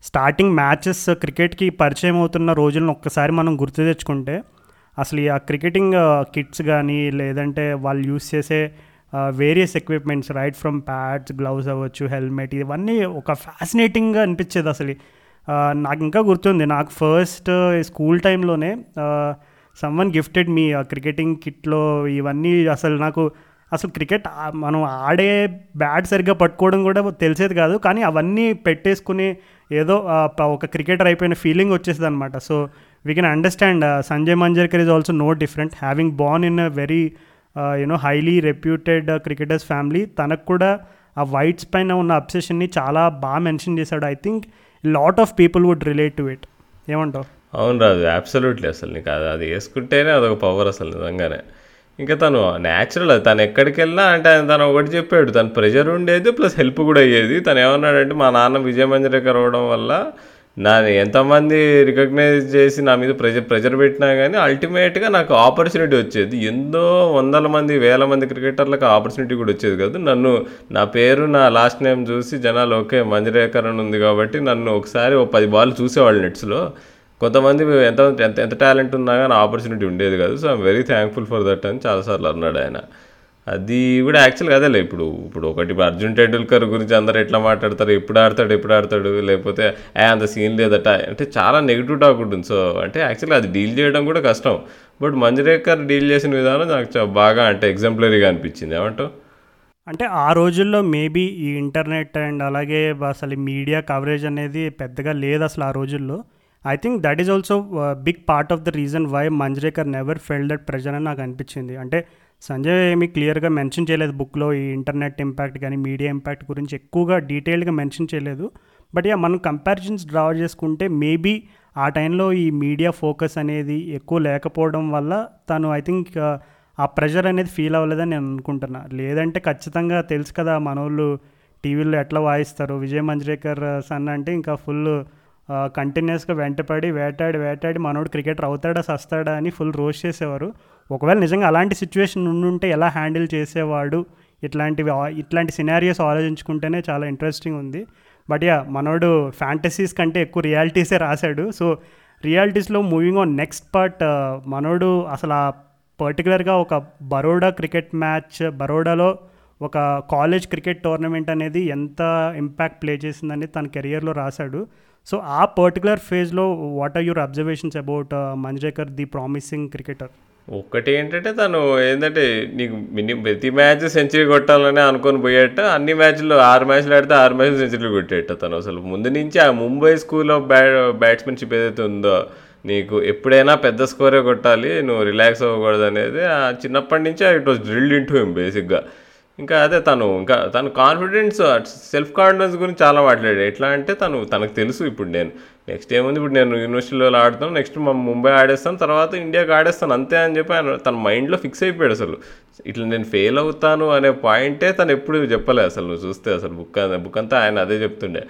స్టార్టింగ్ మ్యాచెస్ క్రికెట్కి పరిచయం అవుతున్న రోజులను ఒక్కసారి మనం గుర్తు తెచ్చుకుంటే అసలు ఈ ఆ క్రికెటింగ్ కిట్స్ కానీ లేదంటే వాళ్ళు యూస్ చేసే various equipments right from pads gloves అవ్వచ్చు హెల్మెట్ ఇవన్నీ ఒక ఫ్యాసినేటింగ్గా అనిపించేది అసలు. నాకు ఇంకా గుర్తుంది నాకు ఫస్ట్ స్కూల్ టైంలోనే సమ్వన్ గిఫ్టెడ్ మీ క్రికెటింగ్ కిట్లో ఇవన్నీ అసలు నాకు అసలు క్రికెట్ మనం ఆడే బ్యాట్ సరిగ్గా పట్టుకోవడం కూడా తెలిసేది కాదు కానీ అవన్నీ పెట్టేసుకుని ఏదో ఒక క్రికెటర్ అయిపోయిన ఫీలింగ్ వచ్చేసింది అనమాట so we can understand Sanjay Manjrekar is also no different having born in a very you know highly reputed cricketers family తనకు కూడా ఆ వైట్స్ పైన ఉన్న అబ్సెషన్ని చాలా బాగా మెన్షన్ చేశాడు. I think lot of people would relate to it ఏమంటావు? అవును రాదు అబ్సల్యూట్లీ అసలు నీకు అది అది వేసుకుంటేనే అదొక పవర్ అసలు నిజంగానే. ఇంకా తను న్యాచురల్ అది తను ఎక్కడికి వెళ్ళినా అంటే ఆయన తను ఒకటి చెప్పాడు తను ప్రెషర్ ఉండేది ప్లస్ హెల్ప్ కూడా అయ్యేది. తను ఏమన్నాడంటే మా నాన్న విజయ మంజరేకర్ అవ్వడం వల్ల నా ఎంతమంది రికగ్నైజ్ చేసి నా మీద ప్రెజర్ ప్రెజర్ పెట్టినా కానీ అల్టిమేట్గా నాకు ఆపర్చునిటీ వచ్చేది. ఎంతో వందల మంది వేల మంది క్రికెటర్లకు ఆపర్చునిటీ కూడా వచ్చేది కాదు. నన్ను నా పేరు నా లాస్ట్ నేమ్ చూసి జనాలు ఓకే మంజరేకరణ ఉంది కాబట్టి నన్ను ఒకసారి ఓ పది బాల్ చూసేవాళ్ళు నెట్స్లో. కొంతమంది ఎంత ఎంత ఎంత టాలెంట్ ఉన్నా కానీ ఆపర్చునిటీ ఉండేది కాదు. So I'm very thankful for that అని చాలాసార్లు అన్నాడు ఆయన. అది కూడా యాక్చువల్గా అదేలే. ఇప్పుడు ఇప్పుడు ఒకటి అర్జున్ టెండూల్కర్ గురించి అందరు ఎట్లా మాట్లాడతారు ఎప్పుడు ఆడతాడు ఎప్పుడు ఆడతాడు లేకపోతే ఏ అంత సీన్ లేదట అంటే చాలా నెగిటివ్ టాక్ ఉంటుంది. సో అంటే యాక్చువల్గా అది డీల్ చేయడం కూడా కష్టం. బట్ మంజరేకర్ డీల్ చేసిన విధానం నాకు బాగా అంటే ఎగ్జాంపులరీగా అనిపించింది. ఏమంటావు? అంటే ఆ రోజుల్లో మేబీ ఈ ఇంటర్నెట్ అండ్ అలాగే అసలు మీడియా కవరేజ్ అనేది పెద్దగా లేదు అసలు ఆ రోజుల్లో. I think that is also big part of the reason why Manjrekar never fell that pressure అని నాకు అనిపించింది. అంటే సంజయ్ ఏమి క్లియర్గా మెన్షన్ చేయలేదు బుక్లో ఈ ఇంటర్నెట్ ఇంపాక్ట్ కానీ మీడియా ఇంపాక్ట్ గురించి. ఎక్కువగా డీటెయిల్గా మెన్షన్ చేయలేదు. బట్ యా మనం కంపారిజన్స్ డ్రా చేసుకుంటే మేబీ ఆ టైంలో ఈ మీడియా ఫోకస్ అనేది ఎక్కువ లేకపోవడం వల్ల తను ఐ థింక్ ఆ ప్రెషర్ అనేది ఫీల్ అవ్వలేదని నేను అనుకుంటున్నా. లేదంటే ఖచ్చితంగా తెలుసు కదా మనోళ్ళు టీవీలో ఎట్లా వాయిస్తారు. విజయ్ మంజ్రేకర్ సన్ అంటే ఇంకా ఫుల్ కంటిన్యూస్గా వెంటపడి వేటాడి వేటాడి మనోడు క్రికెటర్ అవుతాడా సస్తాడా అని ఫుల్ రోస్ట్ చేసేవారు. ఒకవేళ నిజంగా అలాంటి సిచ్యువేషన్ ఉండుంటే ఎలా హ్యాండిల్ చేసేవాడు? ఇట్లాంటివి ఇట్లాంటి సినారియోస్ ఆలోచించుకుంటేనే చాలా ఇంట్రెస్టింగ్ ఉంది. బట్ యా మనోడు ఫ్యాంటసీస్ కంటే ఎక్కువ రియాలిటీసే రాశాడు. సో రియాలిటీస్లో మూవింగ్ ఆన్ నెక్స్ట్ పార్ట్ మనోడు అసలు ఆ పర్టికులర్గా ఒక బరోడా క్రికెట్ మ్యాచ్ బరోడాలో ఒక కాలేజ్ క్రికెట్ టోర్నమెంట్ అనేది ఎంత ఇంపాక్ట్ ప్లే చేసిందని తన కెరియర్లో రాశాడు. సో ఆ పర్టికులర్ ఫేజ్లో what are your observations about Manjrekar the promising cricketer ఒకటి ఏంటంటే తను ఏంటంటే నీకు మినిమం ప్రతి మ్యాచ్ సెంచరీ కొట్టాలని అనుకొని పోయేట అన్ని మ్యాచ్లు ఆరు మ్యాచ్లు ఆడితే ఆరు మ్యాచ్లు సెంచరీలు కొట్టేట తను అసలు. ముందు నుంచి ఆ ముంబై స్కూల్ ఆఫ్ బ్యా బ్యాట్స్మెన్షిప్ ఏదైతే ఉందో నీకు ఎప్పుడైనా పెద్ద స్కోరే కొట్టాలి నువ్వు రిలాక్స్ అవ్వకూడదు అనేది ఆ చిన్నప్పటి నుంచి it was drilled into him బేసిక్గా. ఇంకా అదే తను ఇంకా తను కాన్ఫిడెన్స్ సెల్ఫ్ కాన్ఫిడెన్స్ గురించి చాలా మాట్లాడాడు. ఎట్లా అంటే తను తనకు తెలుసు ఇప్పుడు నేను. నెక్స్ట్ ఏముంది? ఇప్పుడు నేను యూనివర్సిటీలో ఆడతాను నెక్స్ట్ మా ముంబై ఆడేస్తాను తర్వాత ఇండియాకి ఆడేస్తాను అంతే అని చెప్పి ఆయన తన మైండ్లో ఫిక్స్ అయిపోయాడు అసలు. ఇట్లా నేను ఫెయిల్ అవుతాను అనే పాయింటే తను ఎప్పుడు చెప్పలే అసలు. నువ్వు చూస్తే అసలు బుక్ బుక్ అంతా ఆయన అదే చెప్తుండే.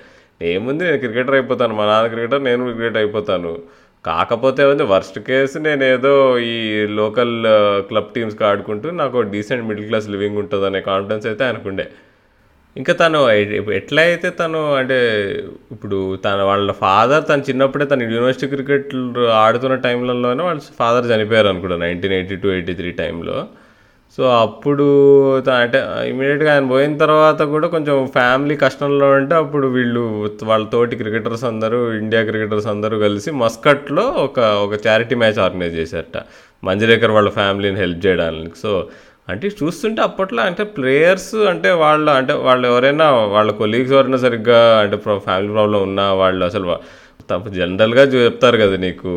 ఏముంది? నేను క్రికెటర్ అయిపోతాను మా నాన్న క్రికెటర్ నేను క్రికెటర్ అయిపోతాను. కాకపోతే ఏముంది? వర్స్ట్ కేసు నేను ఏదో ఈ లోకల్ క్లబ్ టీమ్స్కి ఆడుకుంటూ నాకు డీసెంట్ మిడిల్ క్లాస్ లివింగ్ ఉంటుంది అనే కాన్ఫిడెన్స్ అయితే ఆయనకుండే. ఇంకా తను ఎట్లా అయితే తను అంటే ఇప్పుడు తన వాళ్ళ ఫాదర్ తను చిన్నప్పుడే తను యూనివర్సిటీ క్రికెట్ ఆడుతున్న టైంలలోనే వాళ్ళ ఫాదర్ చనిపోయారు అనుకుంటా nineteen eighty two eighty three టైంలో. సో అప్పుడు త- అంటే ఇమీడియట్గా ఆయన పోయిన తర్వాత కూడా కొంచెం ఫ్యామిలీ కష్టంలో ఉంటే అప్పుడు వీళ్ళు వాళ్ళ తోటి క్రికెటర్స్ అందరూ ఇండియా క్రికెటర్స్ అందరూ కలిసి మస్కట్లో ఒక ఒక చారిటీ మ్యాచ్ ఆర్గనైజ్ చేశారట. మంజరేకర్ వాళ్ళ ఫ్యామిలీని హెల్ప్ చేయడానికి. సో అంటే చూస్తుంటే అప్పట్లో అంటే ప్లేయర్స్ అంటే వాళ్ళ అంటే వాళ్ళు ఎవరైనా వాళ్ళ కొలీగ్స్ ఎవరైనా సరిగ్గా అంటే ఫ్యామిలీ ప్రాబ్లం ఉన్నా వాళ్ళు అసలు తప్ప తప్పు జనరల్గా చెప్తారు కదా నీకు.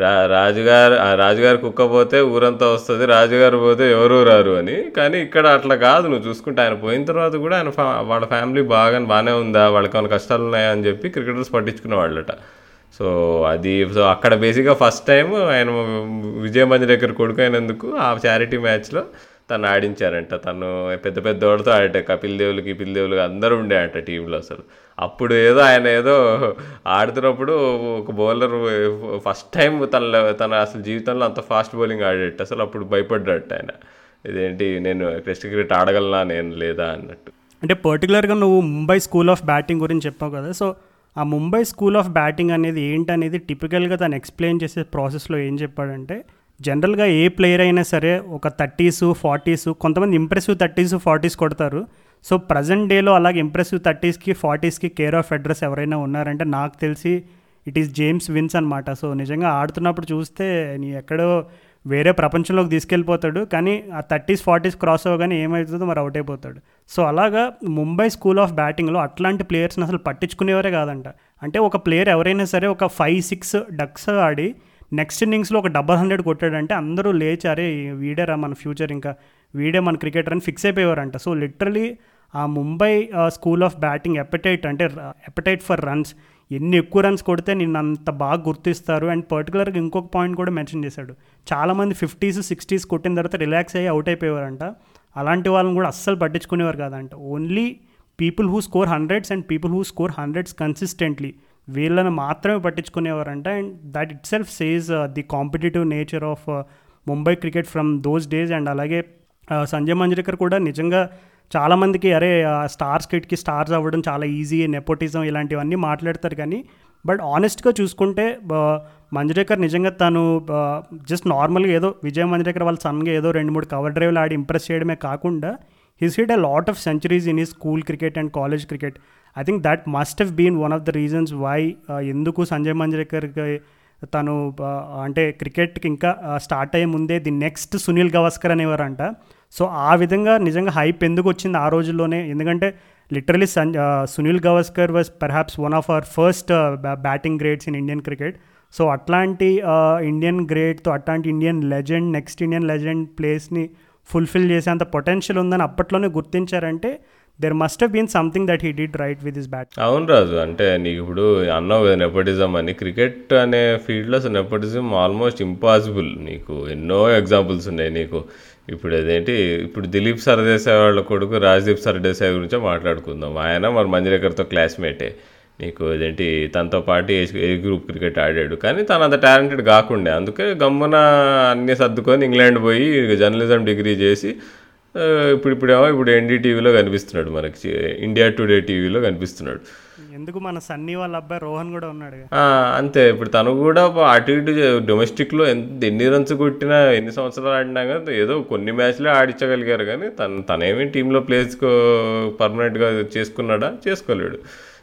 రా రాజుగారు రాజుగారు కుక్క పోతే ఊరంతా వస్తుంది రాజుగారు పోతే ఎవరు రారు అని. కానీ ఇక్కడ అట్లా కాదు నువ్వు చూసుకుంటే ఆయన పోయిన తర్వాత కూడా ఆయన వాళ్ళ ఫ్యామిలీ బాగా బాగానే ఉందా వాళ్ళకి ఏమైనా కష్టాలు ఉన్నాయా అని చెప్పి క్రికెటర్స్ పట్టించుకునే వాళ్ళట. సో అది సో అక్కడ బేసిక్గా ఫస్ట్ టైం ఆయన విజయ మంజరేకర్ కొడుకు అయినందుకు ఆ చారిటీ మ్యాచ్లో తను ఆడించారంట. తను పెద్ద పెద్ద వాడితో ఆడట. కపిల్ దేవులు కపిల్ దేవులు అందరూ ఉండే అంట టీంలో అసలు. అప్పుడు ఏదో ఆయన ఏదో ఆడుతున్నప్పుడు ఒక బౌలర్ ఫస్ట్ టైం తన తన అసలు జీవితంలో అంత ఫాస్ట్ బౌలింగ్ ఆడేట. అసలు అప్పుడు భయపడ్డాట ఆయన. ఇదేంటి నేను టెస్ట్ క్రికెట్ ఆడగలనా నేను లేదా అన్నట్టు. అంటే పర్టికులర్గా నువ్వు ముంబై స్కూల్ ఆఫ్ బ్యాటింగ్ గురించి చెప్పావు కదా. సో ఆ ముంబై స్కూల్ ఆఫ్ బ్యాటింగ్ అనేది ఏంటనేది టిపికల్గా తను ఎక్స్ప్లెయిన్ చేసే ప్రాసెస్లో ఏం చెప్పాడంటే జనరల్గా ఏ ప్లేయర్ అయినా సరే ఒక థర్టీస్ ఫార్టీస్ కొంతమంది ఇంప్రెసివ్ థర్టీస్ ఫార్టీస్ కొడతారు. సో ప్రజెంట్ డేలో అలాగే ఇంప్రెసివ్ థర్టీస్కి ఫార్టీస్కి కేర్ ఆఫ్ అడ్రస్ ఎవరైనా ఉన్నారంటే నాకు తెలిసి ఇట్ ఈస్ జేమ్స్ విన్స్ అనమాట సో నిజంగా ఆడుతున్నప్పుడు చూస్తే నీ ఎక్కడో వేరే ప్రపంచంలోకి తీసుకెళ్ళిపోతాడు. కానీ ఆ థర్టీస్ ఫార్టీస్ క్రాస్ అవ్వగానే ఏమవుతుందో మరి అవుట్ అయిపోతాడు. సో అలాగా ముంబై స్కూల్ ఆఫ్ బ్యాటింగ్లో అట్లాంటి ప్లేయర్స్ని అసలు పట్టించుకునేవారే కాదంట. అంటే ఒక ప్లేయర్ ఎవరైనా సరే ఒక ఫైవ్ సిక్స్ డక్స్ ఆడి నెక్స్ట్ ఇన్నింగ్స్లో ఒక డబల్ హండ్రెడ్ కొట్టాడంటే అందరూ లేచారే వీడేరా మన ఫ్యూచర్ ఇంకా. వీడే మన క్రికెటర్ అని ఫిక్స్ అయిపోయేవారంట. సో లిటరలీ ఆ Mumbai school of batting appetite అంటే ఎపటైట్ ఫర్ రన్స్. ఎన్ని ఎక్కువ రన్స్ కొడితే నిన్ను అంత బాగా గుర్తిస్తారు. అండ్ పర్టికులర్గా ఇంకొక పాయింట్ కూడా మెన్షన్ చేశాడు. చాలామంది ఫిఫ్టీస్ సిక్స్టీస్ కొట్టిన తర్వాత రిలాక్స్ అయ్యి అవుట్ అయిపోయేవారంట. అలాంటి వాళ్ళని కూడా అస్సలు పట్టించుకునేవారు కాదంట. Only people who score hundreds and people who score hundreds consistently. వీళ్ళని మాత్రమే పట్టించుకునేవారంట. And that itself says the competitive nature of Mumbai cricket from those days and అలాగే uh, సంజయ్ మంజ్రేకర్ కూడా నిజంగా చాలామందికి అరే స్టార్స్ కిట్కి స్టార్స్ అవ్వడం చాలా ఈజీ నెపోటిజం ఇలాంటివన్నీ మాట్లాడతారు కానీ బట్ ఆనెస్ట్గా చూసుకుంటే మంజ్రేకర్ నిజంగా తను జస్ట్ నార్మల్గా ఏదో విజయ్ మంజ్రేకర్ వాళ్ళ సన్గా ఏదో రెండు మూడు కవర్ డ్రైవ్లు ఆడి ఇంప్రెస్ చేయడమే కాకుండా his hit a lot of centuries in ఈ school cricket and college cricket I think that must have been one of the reasons why ఎందుకు సంజయ్ మంజరేకర్కి తను uh, అంటే క్రికెట్కి ఇంకా uh, స్టార్ట్ అయ్యే ముందే ది నెక్స్ట్ సునీల్ గవాస్కర్ అనేవారంట. సో ఆ విధంగా నిజంగా హైప్ ఎందుకు వచ్చింది ఆ రోజుల్లోనే? ఎందుకంటే literally sun uh, Sunil Gavaskar was perhaps one of our first batting greats in Indian cricket so అట్లాంటి ఇండియన్ గ్రేడ్తో అట్లాంటి Indian legend next Indian legend ప్లేస్ని ఫుల్ఫిల్ చేసేంత పొటెన్షియల్ ఉందని అప్పట్లోనే గుర్తించారంటే there must have been something that he did right with his bat అవును రాజు అంటే నీకు ఇప్పుడు అన్నావు కదా నెపోటిజం అని. క్రికెట్ అనే ఫీల్డ్లో అసలు నెపోటిజం ఆల్మోస్ట్ ఇంపాసిబుల్ నీకు ఎన్నో ఎగ్జాంపుల్స్ ఉన్నాయి నీకు. ఇప్పుడు అదేంటి ఇప్పుడు దిలీప్ సర్దేశాయ్ వాళ్ళ కొడుకు రాజ్దీప్ సర్దేశాయ్ గురించే మాట్లాడుకుందాం. ఆయన మరి మంజరేకర్తో క్లాస్మేటే నీకు ఏదేంటి తనతో పాటు ఏ ఏ గ్రూప్ క్రికెట్ ఆడాడు. కానీ తను అంత టాలెంటెడ్ కాకుండే. అందుకే గమ్మున అన్నీ సర్దుకొని ఇంగ్లాండ్ పోయి జర్నలిజం డిగ్రీ చేసి ఇప్పుడు ఇప్పుడేమో ఇప్పుడు ఎన్డీటీవీలో కనిపిస్తున్నాడు మనకి. ఇండియా టుడే టీవీలో కనిపిస్తున్నాడు. ఎందుకు మన సన్నీ వాళ్ళ అబ్బాయి రోహన్ కూడా ఉన్నాడు అంతే. ఇప్పుడు తను కూడా అటు ఇటు డొమెస్టిక్లో ఎంత ఎన్ని రన్స్ కొట్టినా ఎన్ని సంవత్సరాలు ఆడినా కానీ ఏదో కొన్ని మ్యాచ్లే ఆడించగలిగారు కానీ తను తనేమి టీంలో ప్లేస్ పర్మనెంట్గా చేసుకున్నాడా? చేసుకోలేడు.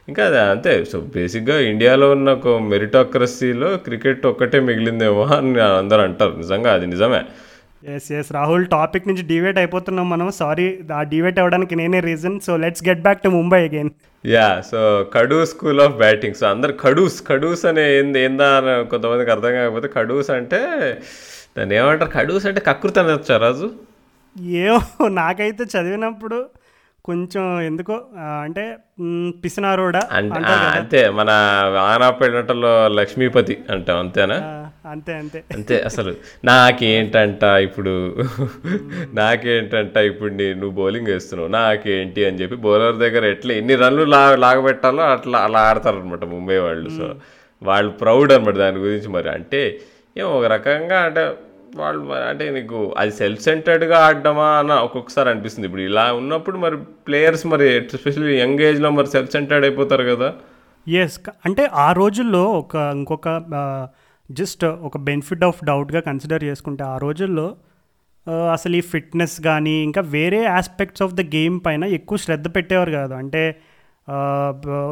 ఇంకా అదే అంతే. సో బేసిక్గా ఇండియాలో ఉన్న ఒక మెరిటోక్రసీలో క్రికెట్ ఒక్కటే మిగిలిందేమో అని అందరూ అంటారు. నిజంగా అది నిజమే. ఎస్ ఎస్ రాహుల్ టాపిక్ నుంచి డివేట్ అయిపోతున్నాం మనం. సారీ ఆ డివేట్ అవ్వడానికి నేనే reason so let's get back to Mumbai again yeah so khadoos school of batting so అందరు కడూస్ కడూస్ అనే ఏంది ఏందా అని కొంతమందికి అర్థం కాకపోతే కడూస్ అంటే దాన్ని ఏమంటారు? కడూస్ అంటే కకృతి అని వచ్చా రాజు? ఏమో నాకైతే చదివినప్పుడు కొంచెం ఎందుకో అంటే పిసినారోడా అంతే మన ఆనాపేటలో లక్ష్మీపతి అంటాం అంతేనా? అంతే అంతే. అంతే అసలు నాకేంటంట ఇప్పుడు నాకేంటంట ఇప్పుడు నీ నువ్వు బౌలింగ్ వేస్తున్నావు నాకేంటి అని చెప్పి బౌలర్ దగ్గర ఎట్లా ఎన్ని రన్లు లా లాగబెట్టాలో అట్లా అలా ఆడతారు అనమాట ముంబై వాళ్ళు. సో వాళ్ళు ప్రౌడ్ అనమాట దాని గురించి మరి. అంటే ఏమో ఒక రకంగా అంటే వాళ్ళు అంటే నీకు అది సెల్ఫ్ సెంటర్డ్గా ఆడడమా అన్న ఒక్కొక్కసారి అనిపిస్తుంది. ఇప్పుడు ఇలా ఉన్నప్పుడు మరి ప్లేయర్స్ మరి ఎస్పెషల్లీ యంగ్ ఏజ్లో మరి సెల్ఫ్ సెంటర్డ్ అయిపోతారు కదా. ఎస్ అంటే ఆ రోజుల్లో ఒక ఇంకొక జస్ట్ ఒక బెనిఫిట్ ఆఫ్ డౌట్గా కన్సిడర్ చేసుకుంటే ఆ రోజుల్లో అసలు ఈ ఫిట్నెస్ కానీ ఇంకా వేరే ఆస్పెక్ట్స్ ఆఫ్ ద గేమ్ పైన ఎక్కువ శ్రద్ధ పెట్టేవారు కాదు. అంటే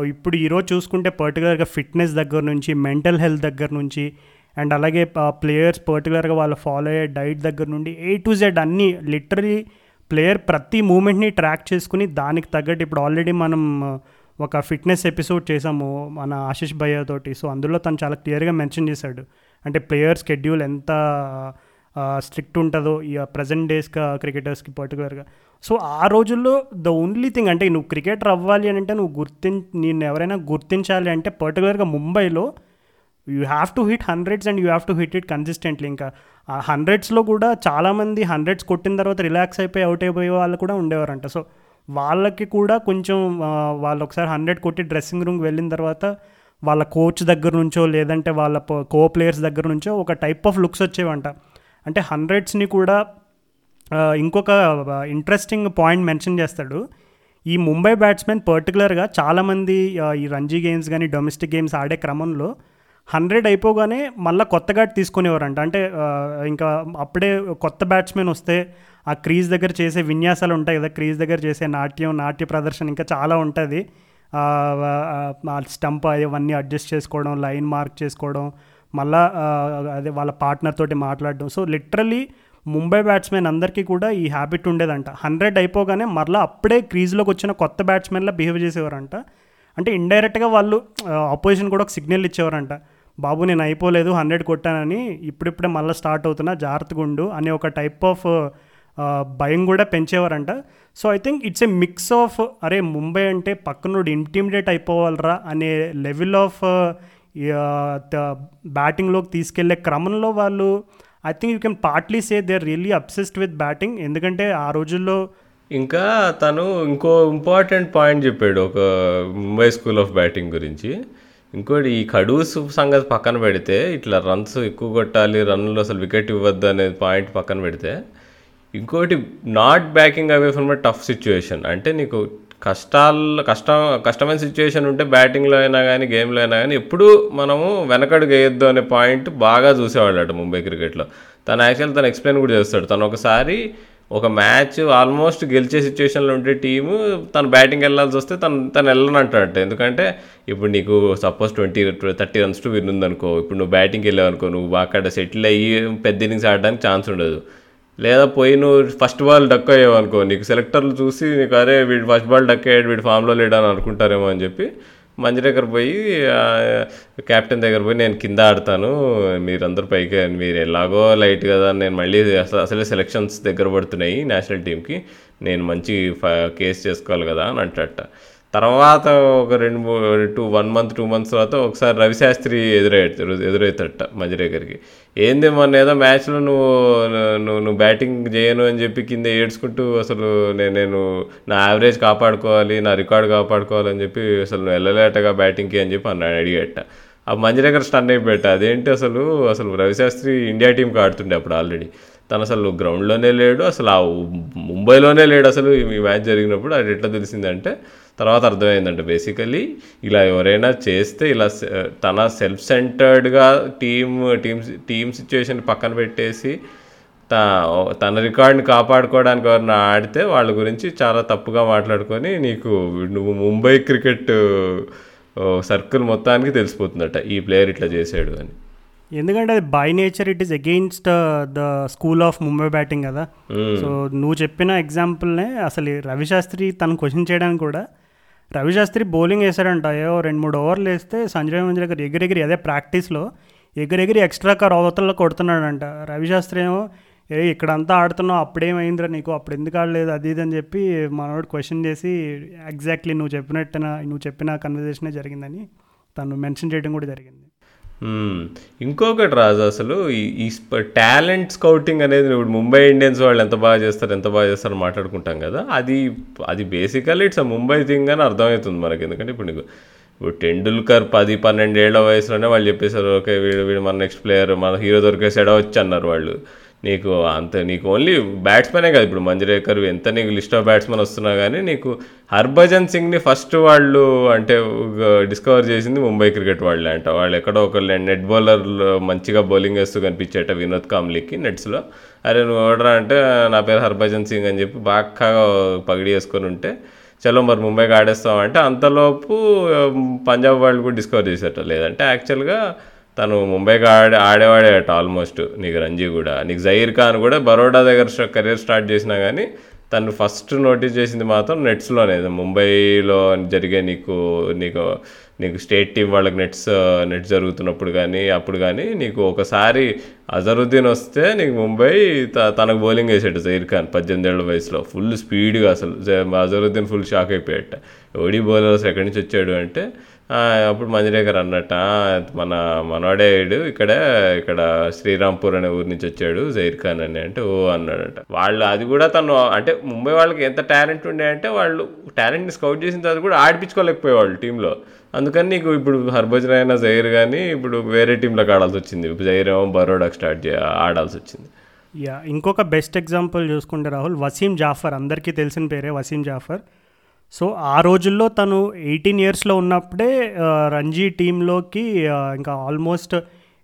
ఇప్పుడు ఈరోజు చూసుకుంటే పర్టికులర్గా ఫిట్నెస్ దగ్గర నుంచి మెంటల్ హెల్త్ దగ్గర నుంచి అండ్ అలాగే ప్లేయర్స్ పర్టికులర్గా వాళ్ళు ఫాలో అయ్యే డైట్ దగ్గర నుండి ఏ టు జెడ్ అన్నీ లిటరలీ ప్లేయర్ ప్రతి మూమెంట్ని ట్రాక్ చేసుకుని దానికి తగ్గట్టు ఇప్పుడు ఆల్రెడీ మనం ఒక ఫిట్నెస్ ఎపిసోడ్ చేసాము మన ఆశిష్ భయ్య తోటి. సో అందులో తను చాలా క్లియర్గా మెన్షన్ చేశాడు. అంటే ప్లేయర్ స్కెడ్యూల్ ఎంత స్ట్రిక్ట్ ఉంటుందో ఈ ప్రజెంట్ డేస్గా క్రికెటర్స్కి పర్టికులర్గా సో ఆ రోజుల్లో ద ఓన్లీ థింగ్ అంటే నువ్వు క్రికెటర్ అవ్వాలి అని అంటే నువ్వు గుర్తిం నేను ఎవరైనా గుర్తించాలి అంటే పర్టికులర్గా ముంబైలో you have to hit hundreds and you have to hit it consistently ఇంకా. ఆ హండ్రెడ్స్లో కూడా చాలామంది హండ్రెడ్స్ కొట్టిన తర్వాత రిలాక్స్ అయిపోయి అవుట్ అయిపోయే వాళ్ళు కూడా ఉండేవారంట. సో వాళ్ళకి కూడా కొంచెం వాళ్ళు ఒకసారి హండ్రెడ్ కొట్టి డ్రెస్సింగ్ రూమ్కి వెళ్ళిన తర్వాత వాళ్ళ కోచ్ దగ్గర నుంచో లేదంటే వాళ్ళ కో ప్లేయర్స్ దగ్గర నుంచో ఒక టైప్ ఆఫ్ లుక్స్ వచ్చేవంట. అంటే హండ్రెడ్స్ని కూడా ఇంకొక ఇంట్రెస్టింగ్ పాయింట్ మెన్షన్ చేస్తాడు. ఈ ముంబై బ్యాట్స్మెన్ పర్టికులర్గా చాలామంది ఈ రంజీ గేమ్స్ కానీ డొమెస్టిక్ గేమ్స్ ఆడే క్రమంలో హండ్రెడ్ అయిపోగానే మళ్ళీ కొత్తగా తీసుకునేవారంట. అంటే ఇంకా అప్పుడే కొత్త బ్యాట్స్మెన్ వస్తే ఆ క్రీజ్ దగ్గర చేసే విన్యాసాలు ఉంటాయి కదా క్రీజ్ దగ్గర చేసే నాట్యం నాట్య ప్రదర్శన ఇంకా చాలా ఉంటుంది. స్టంప్ అవన్నీ అడ్జస్ట్ చేసుకోవడం లైన్ మార్క్ చేసుకోవడం మళ్ళా అదే వాళ్ళ పార్ట్నర్ తోటి మాట్లాడడం. సో లిటరలీ ముంబై బ్యాట్స్మెన్ అందరికీ కూడా ఈ హ్యాబిట్ ఉండేదంట. హండ్రెడ్ అయిపోగానే మళ్ళీ అప్పుడే క్రీజ్లోకి వచ్చిన కొత్త బ్యాట్స్మెన్లా బిహేవ్ చేసేవారంట. అంటే ఇండైరెక్ట్గా వాళ్ళు ఆపోజిషన్ కూడా ఒక సిగ్నల్ ఇచ్చేవారంట. బాబు నేను అయిపోలేదు హండ్రెడ్ కొట్టానని ఇప్పుడిప్పుడే మళ్ళీ స్టార్ట్ అవుతున్నా జాగ్రత్తగా ఉండు అనే ఒక టైప్ ఆఫ్ భయం కూడా పెంచేవారంట. So I think it's a mix of అరే ముంబై అంటే పక్కనోడు ఇంటిమిడేట్ అయిపోవాలరా అనే లెవెల్ ఆఫ్ బ్యాటింగ్లోకి తీసుకెళ్ళే క్రమంలో వాళ్ళు I think you can partly say they are really obsessed with batting ఎందుకంటే ఆ రోజుల్లో ఇంకా తను ఇంకో ఇంపార్టెంట్ పాయింట్ చెప్పాడు ఒక ముంబై స్కూల్ ఆఫ్ బ్యాటింగ్ గురించి. ఇంకోటి ఈ కడూస్ సంగతి పక్కన పెడితే ఇట్లా రన్స్ ఎక్కువ కొట్టాలి రన్లు అసలు వికెట్ ఇవ్వద్దు అనే పాయింట్ పక్కన పెడితే ఇంకోటి not backing away from a tough situation అంటే నీకు కష్టాల్లో కష్టం కష్టమైన సిచ్యువేషన్ ఉంటే బ్యాటింగ్లో అయినా కానీ గేమ్లో అయినా కానీ ఎప్పుడూ మనము వెనకడు వేయొద్దు అనే పాయింట్ బాగా చూసేవాళ్ళట ముంబై క్రికెట్లో తను యాక్చువల్ తను ఎక్స్ప్లెయిన్ కూడా చేస్తాడు. తను ఒకసారి ఒక మ్యాచ్ ఆల్మోస్ట్ గెలిచే సిచ్యువేషన్లో ఉంటే టీము తను బ్యాటింగ్ వెళ్ళాల్సి వస్తే తను తను వెళ్ళనంటాడట. ఎందుకంటే ఇప్పుడు నీకు suppose twenty thirty runs to win ఉందనుకో ఇప్పుడు నువ్వు బ్యాటింగ్కి వెళ్ళావు అనుకో నువ్వు అక్కడ సెటిల్ అయ్యి పెద్ద ఇన్నింగ్స్ ఆడడానికి ఛాన్స్ ఉండదు. లేదా పోయి నువ్వు ఫస్ట్ బాల్ డక్ అయ్యావు అనుకో నీకు సెలెక్టర్లు చూసి నీకు అరే వీడు ఫస్ట్ బాల్ డక్ అయ్యాడు వీడు ఫామ్లో లేడని అనుకుంటారేమో అని చెప్పి మంచి దగ్గర పోయి కెప్టెన్ దగ్గర పోయి నేను కింద ఆడతాను మీరందరూ పైకి మీరు ఎలాగో లైట్ కదా నేను మళ్ళీ అసలు అసలే సెలెక్షన్స్ దగ్గర పడుతున్నాయి నేషనల్ టీంకి నేను మంచి కేస్ చేసుకోవాలి కదా అని అంటట తర్వాత ఒక రెండు మూడు two one month two months తర్వాత ఒకసారి రవిశాస్త్రి ఎదురయ్యాడు ఎదురవుతాడట మజిరేకర్కి ఏంది మొన్న ఏదో మ్యాచ్లో నువ్వు నువ్వు నువ్వు బ్యాటింగ్ చేయను అని చెప్పి కింద ఏడ్చుకుంటూ అసలు నేను నేను నా యావరేజ్ కాపాడుకోవాలి నా రికార్డ్ కాపాడుకోవాలని చెప్పి అసలు నువ్వు వెళ్ళలేటగా బ్యాటింగ్కి అని చెప్పి అన్నాడు అడిగేట. ఆ మంజిరేకర్ స్టన్ అయిపోయాట. అదేంటి అసలు అసలు రవిశాస్త్రి ఇండియా టీంకి ఆడుతుండే అప్పుడు ఆల్రెడీ. తను అసలు గ్రౌండ్లోనే లేడు అసలు ఆ ముంబైలోనే లేడు అసలు ఈ మ్యాచ్ జరిగినప్పుడు. అది ఎట్లా తెలిసిందంటే తర్వాత అర్థమైందంట బేసికలీ ఇలా ఎవరైనా చేస్తే ఇలా తన సెల్ఫ్ సెంటర్డ్గా టీమ్ టీమ్ టీమ్ సిచ్యువేషన్ పక్కన పెట్టేసి తన రికార్డ్ని కాపాడుకోవడానికి ఎవరైనా ఆడితే వాళ్ళ గురించి చాలా తప్పుగా మాట్లాడుకొని నీకు నువ్వు ముంబై క్రికెట్ సర్కిల్ మొత్తానికి తెలిసిపోతుందట. ఈ ప్లేయర్ ఇట్లా చేసాడు అని. ఎందుకంటే అది by nature it is against the school of Mumbai batting కదా. సో నువ్వు చెప్పిన ఎగ్జాంపుల్నే అసలు రవిశాస్త్రి తను క్వశ్చన్ చేయడానికి కూడా రవిశాస్త్రి బౌలింగ్ వేశాడంట. ఏవో రెండు మూడు ఓవర్లు వేస్తే సంజయ్ మంజులకర్ ఎగిరెగిరి అదే ప్రాక్టీస్లో ఎగిరెగిరి ఎక్స్ట్రా కార్ అవతల్లో కొడుతున్నాడంట. రవిశాస్త్రి ఏమో ఏ ఇక్కడంతా ఆడుతున్నావు అప్పుడేమైందిరా నీకు? అప్పుడు ఎందుకు ఆడలేదు? అది ఇది అని చెప్పి మనోడు క్వశ్చన్ చేసి ఎగ్జాక్ట్లీ నువ్వు చెప్పినట్టున నువ్వు చెప్పిన కన్వర్జేషనే జరిగిందని తను మెన్షన్ చేయడం కూడా జరిగింది. ఇంకొకటి రాజు అసలు ఈ- టాలెంట్ స్కౌటింగ్ అనేది ఇప్పుడు ముంబై ఇండియన్స్ వాళ్ళు ఎంత బాగా చేస్తారు ఎంత బాగా చేస్తారు మాట్లాడుకుంటాం కదా అది అది basically it's a Mumbai thing అని అర్థమవుతుంది మనకి. ఎందుకంటే ఇప్పుడు నీకు ఇప్పుడు టెండూల్కర్ పది పన్నెండేళ్ళ వయసులోనే వాళ్ళు చెప్పేశారు ఓకే వీడు వీడు మన నెక్స్ట్ ప్లేయర్ మన హీరో దొరికేసాడో వచ్చి అన్నారు వాళ్ళు. నీకు అంత నీకు ఓన్లీ బ్యాట్స్మెనే కాదు. ఇప్పుడు మంజరేకర్ ఎంత నీకు లిస్ట్ ఆఫ్ బ్యాట్స్మెన్ వస్తున్నా కానీ నీకు హర్భజన్ సింగ్ని ఫస్ట్ వాళ్ళు అంటే డిస్కవర్ చేసింది ముంబై క్రికెట్ వాళ్ళే అంట. వాళ్ళు ఎక్కడో ఒక నెట్ బౌలర్లు మంచిగా బౌలింగ్ వేస్తూ కనిపించేట వినోద్ కామ్లీకి నెట్స్లో అరే నువ్వు ఎవడరా అంటే నా పేరు హర్భజన్ సింగ్ అని చెప్పి బాగా పగిడి వేసుకొని ఉంటే చలో మరి ముంబైకి ఆడేస్తామంటే అంతలోపు పంజాబ్ వాళ్ళు కూడా డిస్కవర్ చేసేట. లేదంటే యాక్చువల్గా తను ముంబైకి ఆడే ఆడేవాడేట ఆల్మోస్ట్ నీకు రంజీ కూడా. నీకు జహీర్ ఖాన్ కూడా బరోడా దగ్గర కెరీర్ స్టార్ట్ చేసినా కానీ తను ఫస్ట్ నోటీస్ చేసింది మాత్రం నెట్స్లోనే ముంబైలో జరిగే నీకు నీకు నీకు స్టేట్ టీం వాళ్ళకి నెట్స్ నెట్ జరుగుతున్నప్పుడు కానీ అప్పుడు కానీ నీకు ఒకసారి అజరుద్దీన్ వస్తే నీకు ముంబై త- తనకు బౌలింగ్ వేసాడు జహీర్ ఖాన్ పద్దెనిమిదేళ్ళ వయసులో. ఫుల్ స్పీడ్గా అసలు. అజరుద్దీన్ ఫుల్ షాక్ అయిపోయాట. ఓడి బౌలర్స్ ఎక్కడి నుంచి వచ్చాడు అంటే అప్పుడు మంజరేకర్ అన్నట్ట మన మనవాడే వీడు ఇక్కడే ఇక్కడ శ్రీరాంపూర్ అనే ఊరి నుంచి వచ్చాడు జైర్ ఖాన్ అని అంటే ఓ అన్నాడట. వాళ్ళు అది కూడా తను అంటే ముంబై వాళ్ళకి ఎంత టాలెంట్ ఉండే అంటే వాళ్ళు టాలెంట్ని స్కౌట్ చేసిన తర్వాత కూడా ఆడిపించుకోలేకపోయేవాళ్ళు టీంలో. అందుకని నీకు ఇప్పుడు హర్భజన్ అయినా జైర్ కానీ ఇప్పుడు వేరే టీంలోకి ఆడాల్సి వచ్చింది. జైర్ ఏమో బరోడాకి స్టార్ట్ చే ఆడాల్సి వచ్చింది. యా ఇంకొక బెస్ట్ ఎగ్జాంపుల్ చూసుకుంటే రాహుల్ వసీం జాఫర్ అందరికీ తెలిసిన పేరే వసీం జాఫర్. సో ఆ రోజుల్లో తను ఎయిటీన్ ఇయర్స్లో ఉన్నప్పుడే రంజీ టీంలోకి ఇంకా ఆల్మోస్ట్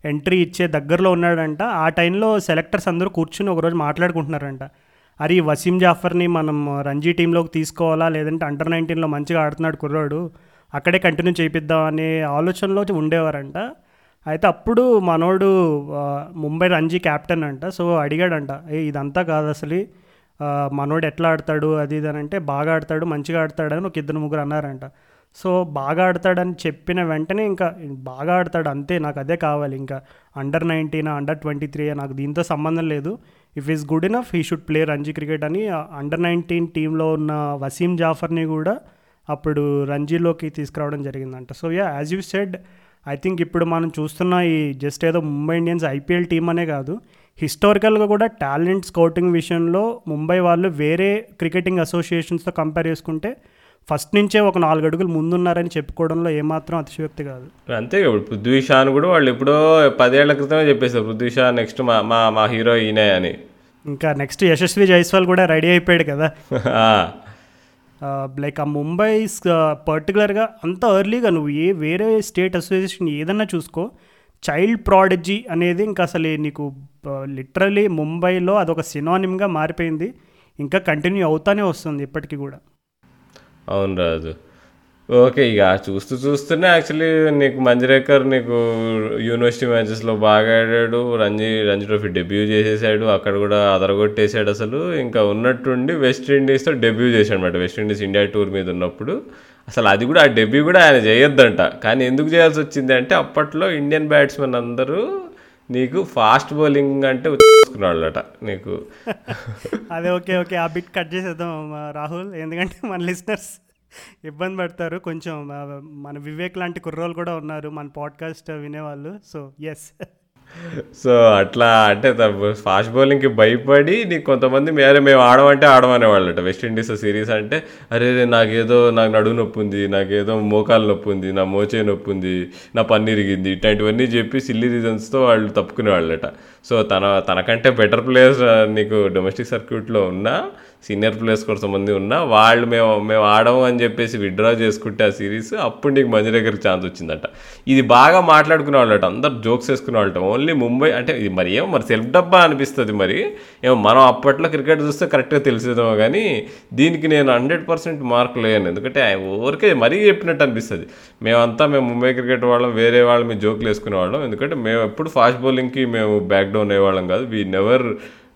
ఎంట్రీ ఇచ్చే దగ్గరలో ఉన్నాడంట. ఆ టైంలో సెలెక్టర్స్ అందరూ కూర్చుని ఒకరోజు మాట్లాడుకుంటున్నారంట. అరే వసీం జాఫర్ని మనం రంజీ టీంలోకి తీసుకోవాలా? లేదంటే అండర్ నైన్టీన్లో మంచిగా ఆడుతున్నాడు కుర్రాడు అక్కడే కంటిన్యూ చేపిద్దాం అనే ఆలోచనలో ఉండేవారంట. అయితే అప్పుడు మనోడు ముంబై రంజీ క్యాప్టెన్ అంట. సో అడిగాడంట ఏ ఇదంతా కాదు అసలు. మనోడు ఎట్లా ఆడతాడు అది ఇది అని అంటే బాగా ఆడతాడు మంచిగా ఆడతాడని ఒక ఇద్దరు ముగ్గురు అన్నారంట. సో బాగా ఆడతాడని చెప్పిన వెంటనే ఇంకా బాగా ఆడతాడు అంతే నాకు అదే కావాలి. ఇంకా under nineteen under twenty three నాకు దీంతో సంబంధం లేదు. If is good enough he should play Ranji cricket అని అండర్ నైన్టీన్ టీంలో ఉన్న వసీం జాఫర్ని కూడా అప్పుడు రంజీలోకి తీసుకురావడం జరిగిందంట. So yeah as you said I think ఇప్పుడు మనం చూస్తున్న ఈ జస్ట్ ఏదో ముంబై ఇండియన్స్ ఐపీఎల్ టీం అనే కాదు. హిస్టారికల్గా కూడా టాలెంట్ స్కౌటింగ్ విషయంలో ముంబై వాళ్ళు వేరే క్రికెటింగ్ అసోసియేషన్స్తో కంపేర్ చేసుకుంటే ఫస్ట్ నుంచే ఒక నాలుగు అడుగులు ముందున్నారని చెప్పుకోవడంలో ఏమాత్రం అతిశయోక్తి కాదు. అంతే ఇప్పుడు పృథ్వీ షాన్ కూడా వాళ్ళు ఎప్పుడో పదేళ్ళ క్రితమే చెప్పేశారు పృథ్వీ షా నెక్స్ట్ మా మా మా హీరో ఈయనే అని. ఇంకా నెక్స్ట్ యశస్వి జైస్వాల్ కూడా రెడీ అయిపోయాడు కదా. లైక్ ఆ ముంబై పర్టికులర్గా అంత ఎర్లీగా నువ్వు ఏ వేరే స్టేట్ అసోసియేషన్ ఏదన్నా చూసుకో చైల్డ్ ప్రాడజీ అనేది ఇంకా అసలు నీకు లిటరలీ ముంబైలో అదొక సినానిమ్గా మారిపోయింది. ఇంకా కంటిన్యూ అవుతానే వస్తుంది ఇప్పటికీ కూడా. అవును రాజు. ఓకే ఇక చూస్తూ చూస్తూనే యాక్చువల్లీ నీకు మంజరేకర్ నీకు యూనివర్సిటీ మ్యాచెస్లో బాగా ఆడాడు. రంజీ రంజీ ట్రోఫీ డెబ్యూ చేసేసాడు. అక్కడ కూడా అదరగొట్టేశాడు అసలు. ఇంకా ఉన్నట్టుండి వెస్ట్ ఇండీస్తో డెబ్యూ చేశాడు అనమాట వెస్ట్ ఇండీస్ ఇండియా టూర్ మీద ఉన్నప్పుడు. అసలు అది కూడా ఆ డెబ్యూ కూడా ఆయన చేయొద్దంట. కానీ ఎందుకు చేయాల్సి వచ్చింది అంటే అప్పట్లో ఇండియన్ బ్యాట్స్మెన్ అందరూ నీకు ఫాస్ట్ బౌలింగ్ అంటే చూసుకున్నాళ్ళట నీకు. అదే ఓకే ఓకే. ఆ బిట్ కట్ చేసేద్దాం రాహుల్. ఎందుకంటే మన లిస్నర్స్ ఇబ్బంది పడతారు. కొంచెం మన వివేక్ లాంటి కుర్రోళ్ళు కూడా ఉన్నారు. మన పాడ్కాస్ట్ వినేవాళ్ళు. సో ఎస్ సో అట్లా అంటే ఫాస్ట్ బౌలింగ్కి భయపడి నీకు కొంతమంది మేరే మేము ఆడమంటే ఆడమనేవాళ్ళట వెస్టిండీస్ సిరీస్ అంటే అరే రే, నాకేదో నాకు నడువు నొప్పి ఉంది నాకేదో మోకాలు నొప్పి ఉంది నా మోచే నొప్పి ఉంది నా పన్ను ఇరిగింది ఇట్లాంటివన్నీ చెప్పి సిల్లీ రీజన్స్తో వాళ్ళు తప్పుకునే వాళ్ళట సో తన తనకంటే బెటర్ ప్లేయర్స్ నీకు డొమెస్టిక్ సర్క్యూట్లో ఉన్నా సీనియర్ ప్లేయర్స్ కొంతమంది ఉన్నా వాళ్ళు మేము మేము ఆడము అని చెప్పేసి విత్డ్రా చేసుకుంటే ఆ సిరీస్ అప్పుడు నీకు మంచి దగ్గరికి ఛాన్స్ వచ్చిందట. ఇది బాగా మాట్లాడుకునే వాళ్ళట అందరు జోక్స్ వేసుకునే వాళ్ళట. ఓన్లీ ముంబై అంటే ఇది మరి ఏమో మరి సెల్ఫ్ డబ్బా అనిపిస్తుంది మరి. ఏమో మనం అప్పట్లో క్రికెట్ చూస్తే కరెక్ట్గా తెలిసేదేమో కానీ దీనికి నేను హండ్రెడ్ పర్సెంట్ మార్కులు లేను. ఎందుకంటే ఊరికే మరీ చెప్పినట్టు అనిపిస్తుంది. మేమంతా మేము ముంబై క్రికెట్ వాళ్ళం వేరే వాళ్ళ మేము జోకులు వేసుకునే వాళ్ళం. ఎందుకంటే మేము ఎప్పుడు ఫాస్ట్ బౌలింగ్కి మేము బ్యాక్ డౌన్ అయ్యేవాళ్ళం కాదు. We never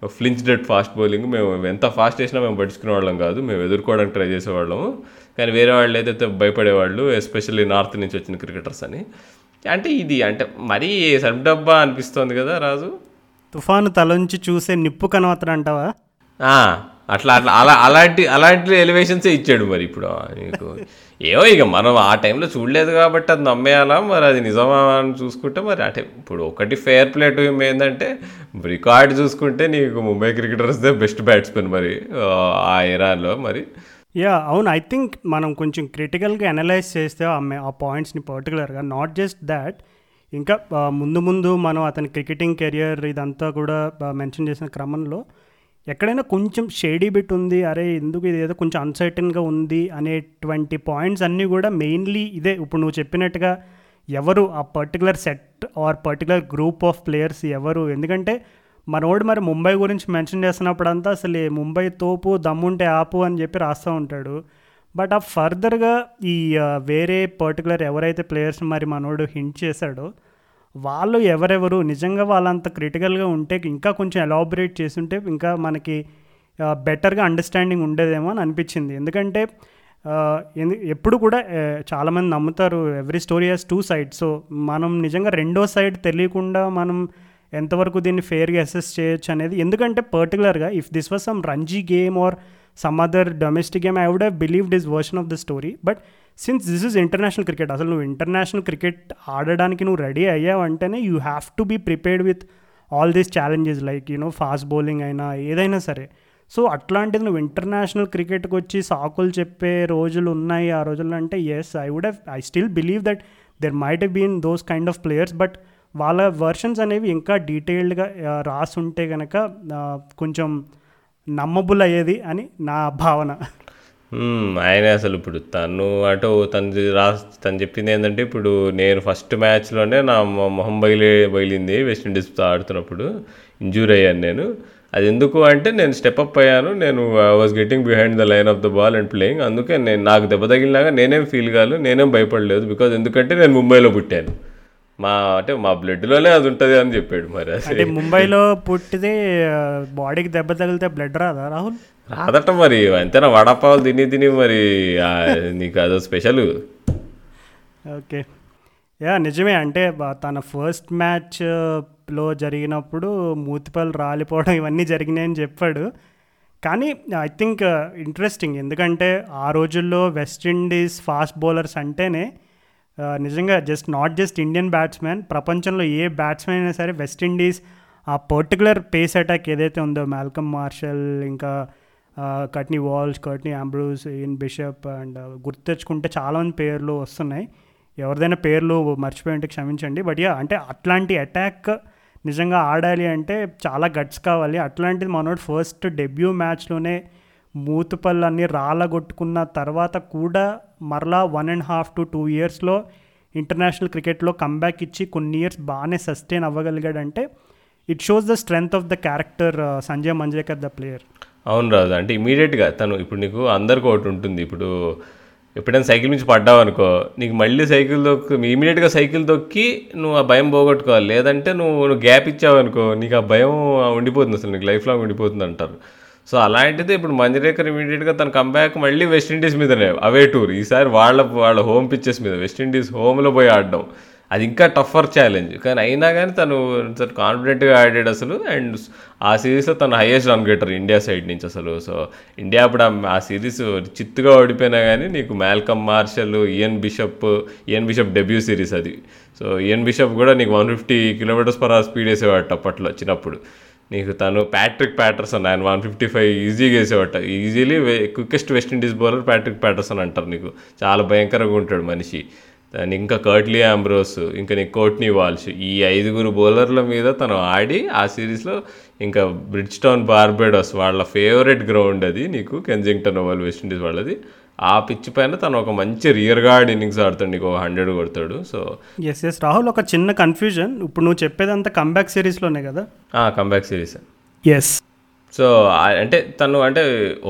flinch dead fast bowling మేము ఎంత ఫాస్ట్ వేసినా మేము పట్టించుకునే వాళ్ళం కాదు. మేము ఎదుర్కోవడానికి ట్రై చేసేవాళ్ళము. కానీ వేరే వాళ్ళు ఏదైతే భయపడేవాళ్ళు ఎస్పెషల్లీ నార్త్ నుంచి వచ్చిన క్రికెటర్స్ అని. అంటే ఇది అంటే మరీ సెల్ఫ్ డబ్బా అనిపిస్తోంది కదా రాజు? తుఫాను తలంచి చూసే నిప్పు కనవతడు అంటావా? అట్లా అట్లా అలా అలాంటి అలాంటి ఎలివేషన్సే ఇచ్చాడు మరి ఇప్పుడు. నీకు. ఏవో ఇక మనం ఆ టైంలో చూడలేదు కాబట్టి అది నమ్మేయాలా? మరి అది నిజమా అని చూసుకుంటే మరి అంటే ఇప్పుడు ఒకటి ఫేర్ ప్లే టు ఏంటంటే రికార్డ్ చూసుకుంటే నీకు ముంబై క్రికెటర్స్దే బెస్ట్ బ్యాట్స్మెన్ మరి ఆ, ఎరాలో మరి. యా అవును. ఐ థింక్ మనం కొంచెం క్రిటికల్గా అనలైజ్ చేస్తే ఆ ఆ పాయింట్స్ని పర్టికులర్గా నాట్ జస్ట్ దాట్ ఇంకా ముందు ముందు మనం అతని క్రికెటింగ్ కెరియర్ ఇదంతా కూడా మెన్షన్ చేసిన క్రమంలో ఎక్కడైనా కొంచెం షేడీ బిట్ ఉంది అరే ఎందుకు ఇది ఏదో కొంచెం అన్సర్టన్గా ఉంది అనేటువంటి పాయింట్స్ అన్నీ కూడా మెయిన్లీ ఇదే. ఇప్పుడు నువ్వు చెప్పినట్టుగా ఎవరు ఆ particular set or particular group of players ఎవరు? ఎందుకంటే మనోడు మరి ముంబై గురించి మెన్షన్ చేస్తున్నప్పుడంతా అసలు ముంబై తోపు దమ్ముంటే ఆపు అని చెప్పి రాస్తూ ఉంటాడు. బట్ ఆ ఫర్దర్గా ఈ వేరే పర్టికులర్ ఎవరైతే ప్లేయర్స్ మరి మనోడు హింట్ చేశాడో వాళ్ళు ఎవరెవరు నిజంగా వాళ్ళంత క్రిటికల్గా ఉంటే ఇంకా కొంచెం ఎలాబరేట్ చేస్తుంటే ఇంకా మనకి బెటర్గా అండర్స్టాండింగ్ ఉండేదేమో అని అనిపించింది. ఎందుకంటే ఎందు- ఎప్పుడు కూడా చాలామంది నమ్ముతారు every story has two sides. So మనం నిజంగా రెండో సైడ్ తెలియకుండా మనం ఎంతవరకు దీన్ని ఫేర్గా అసెస్ చేయొచ్చు అనేది ఎందుకంటే పర్టికులర్గా if this was some Ranji game or some other domestic game I would have believe this version of the story. But since this is international cricket అసలు నువ్వు ఇంటర్నేషనల్ క్రికెట్ ఆడడానికి నువ్వు ready అయ్యావంటేనే you have to be prepared with all these challenges like you know fast bowling అయినా ఏదైనా సరే. సో అట్లాంటిది నువ్వు ఇంటర్నేషనల్ క్రికెట్కి వచ్చి సాకులు చెప్పే రోజులు ఉన్నాయి ఆ రోజుల్లో అంటే yes I would have I still believe that there might been those kind of players but వాళ్ళ వర్షన్స్ అనేవి ఇంకా డీటెయిల్డ్గా రాసి ఉంటే కనుక కొంచెం నమ్మబుల్ అయ్యేది అని నా భావన. ఆయనే అసలు ఇప్పుడు తను అటు తను రా తను చెప్పింది ఏంటంటే ఇప్పుడు నేను ఫస్ట్ మ్యాచ్లోనే నా మొహం బయలే బయలింది వెస్టిండీస్తో ఆడుతున్నప్పుడు ఇంజూర్ అయ్యాను నేను. అది ఎందుకు అంటే నేను స్టెప్ అప్ అయ్యాను నేను I was getting behind the line of the ball and playing అందుకే నేను నాకు దెబ్బ తగిలినాక నేనేం ఫీల్ కాదు నేనేం భయపడలేదు బికాజ్ ఎందుకంటే నేను ముంబైలో పుట్టాను. మా అంటే మా బ్లడ్లోనే అది ఉంటుంది అని చెప్పాడు మరి అంటే ముంబైలో పుట్టితే బాడీకి దెబ్బ తగిలితే బ్లడ్ రాదా రాహుల్? రాదట మరి అంతేనా వడపావులు తిని తిని మరి నీకు అదో స్పెషల్ ఓకే. యా నిజమే. అంటే తన ఫస్ట్ మ్యాచ్లో జరిగినప్పుడు మూతిపళ్ళు రాలిపోవడం ఇవన్నీ జరిగినాయని చెప్పాడు. కానీ ఐ థింక్ ఇంట్రెస్టింగ్ ఎందుకంటే ఆ రోజుల్లో వెస్టిండీస్ ఫాస్ట్ బౌలర్స్ అంటేనే నిజంగా just not just Indian batsmen ప్రపంచంలో ఏ బ్యాట్స్మెన్ అయినా సరే వెస్టిండీస్ ఆ పర్టికులర్ పేస్ అటాక్ ఏదైతే ఉందో మాల్కమ్ మార్షల్ ఇంకా Courtney Walsh Courtney Ambrose Ian Bishop and గుర్తు తెచ్చుకుంటే చాలామంది పేర్లు వస్తున్నాయి. ఎవరిదైనా పేర్లు మర్చిపోయి ఉంటే క్షమించండి. బట్ యా అంటే అట్లాంటి అటాక్ నిజంగా ఆడాలి అంటే చాలా గట్స్ కావాలి. అట్లాంటిది మనోడు ఫస్ట్ డెబ్యూ మ్యాచ్లోనే మూతుపళ్ళు అన్నీ రాలగొట్టుకున్న తర్వాత కూడా మరలా one and half to two ఇయర్స్లో ఇంటర్నేషనల్ క్రికెట్లో కంబ్యాక్ ఇచ్చి కొన్ని ఇయర్స్ బాగానే sustain అవ్వగలిగాడంటే it shows the strength of the character Sanjay Manjrekar the player అవును రాజు అంటే ఇమీడియట్గా తను ఇప్పుడు నీకు అందరికి ఒకటి ఉంటుంది. ఇప్పుడు ఎప్పుడైనా సైకిల్ నుంచి పడ్డావు అనుకో నీకు మళ్ళీ సైకిల్ దొక్కి ఇమీడియట్గా సైకిల్ దొక్కి నువ్వు ఆ భయం పోగొట్టుకోవాలి. లేదంటే నువ్వు నువ్వు గ్యాప్ ఇచ్చావు అనుకో నీకు ఆ భయం ఉండిపోతుంది అసలు నీకు లైఫ్ లాంగ్ ఉండిపోతుంది అంటారు. సో అలాంటిది ఇప్పుడు మంజరేకర్ ఇమీడియట్గా తన కంబ్యాక్ మళ్ళీ వెస్టిండీస్ మీదనే అవే టూర్ ఈసారి వాళ్ళ వాళ్ళ హోమ్ పిచ్చెస్ మీద వెస్టిండీస్ హోమ్లో పోయి ఆడడం. అది ఇంకా టఫర్ ఛాలెంజ్ కానీ అయినా కానీ తను కాన్ఫిడెంట్గా ఆడాడు అసలు. అండ్ ఆ సిరీస్లో తను highest run getter India side నుంచి అసలు. సో ఇండియా అప్పుడు ఆ- ఆ సిరీస్ చిత్తుగా ఓడిపోయినా కానీ నీకు Malcolm Marshall Ian Bishop Ian Bishop debut series అది. సో ఇయన్ బిషప్ కూడా నీకు one fifty kilometres per hour speed వేసేవాడు అప్పట్లో చిన్నప్పుడు. నీకు తను ప్యాట్రిక్ ప్యాటర్సన్ ఆయన వన్ ఫిఫ్టీ ఫైవ్ ఈజీగా వేసేవాట. Easily quickest West Indies bowler Patrick Patterson అంటారు నీకు. చాలా భయంకరంగా ఉంటాడు మనిషి. దాని ఇంకా కర్ట్లీ ఆంబ్రోస్ ఇంకా నీ కోట్నీ వాల్ష్ ఈ ఐదుగురు బౌలర్ల మీద తను ఆడి ఆ సిరీస్లో ఇంకా బ్రిడ్జ్ టౌన్ బార్బెడోస్ వాళ్ళ ఫేవరెట్ గ్రౌండ్ అది నీకు కెన్జింగ్టన్ ఓవల్ వెస్టిండీస్ వాళ్ళది. ఆ పిచ్ పైన తను ఒక మంచి రియర్ గార్డ్ ఇన్నింగ్స్ ఆడుతాడు నీకు ఒక హండ్రెడ్ కొడతాడు. సో ఎస్ ఎస్ రాహుల్ ఒక చిన్న కన్ఫ్యూజన్ ఇప్పుడు నువ్వు చెప్పేదంతా కంబ్యాక్ సిరీస్లోనే కదా? కంబ్యాక్ సిరీస్ ఎస్ సో అంటే తను అంటే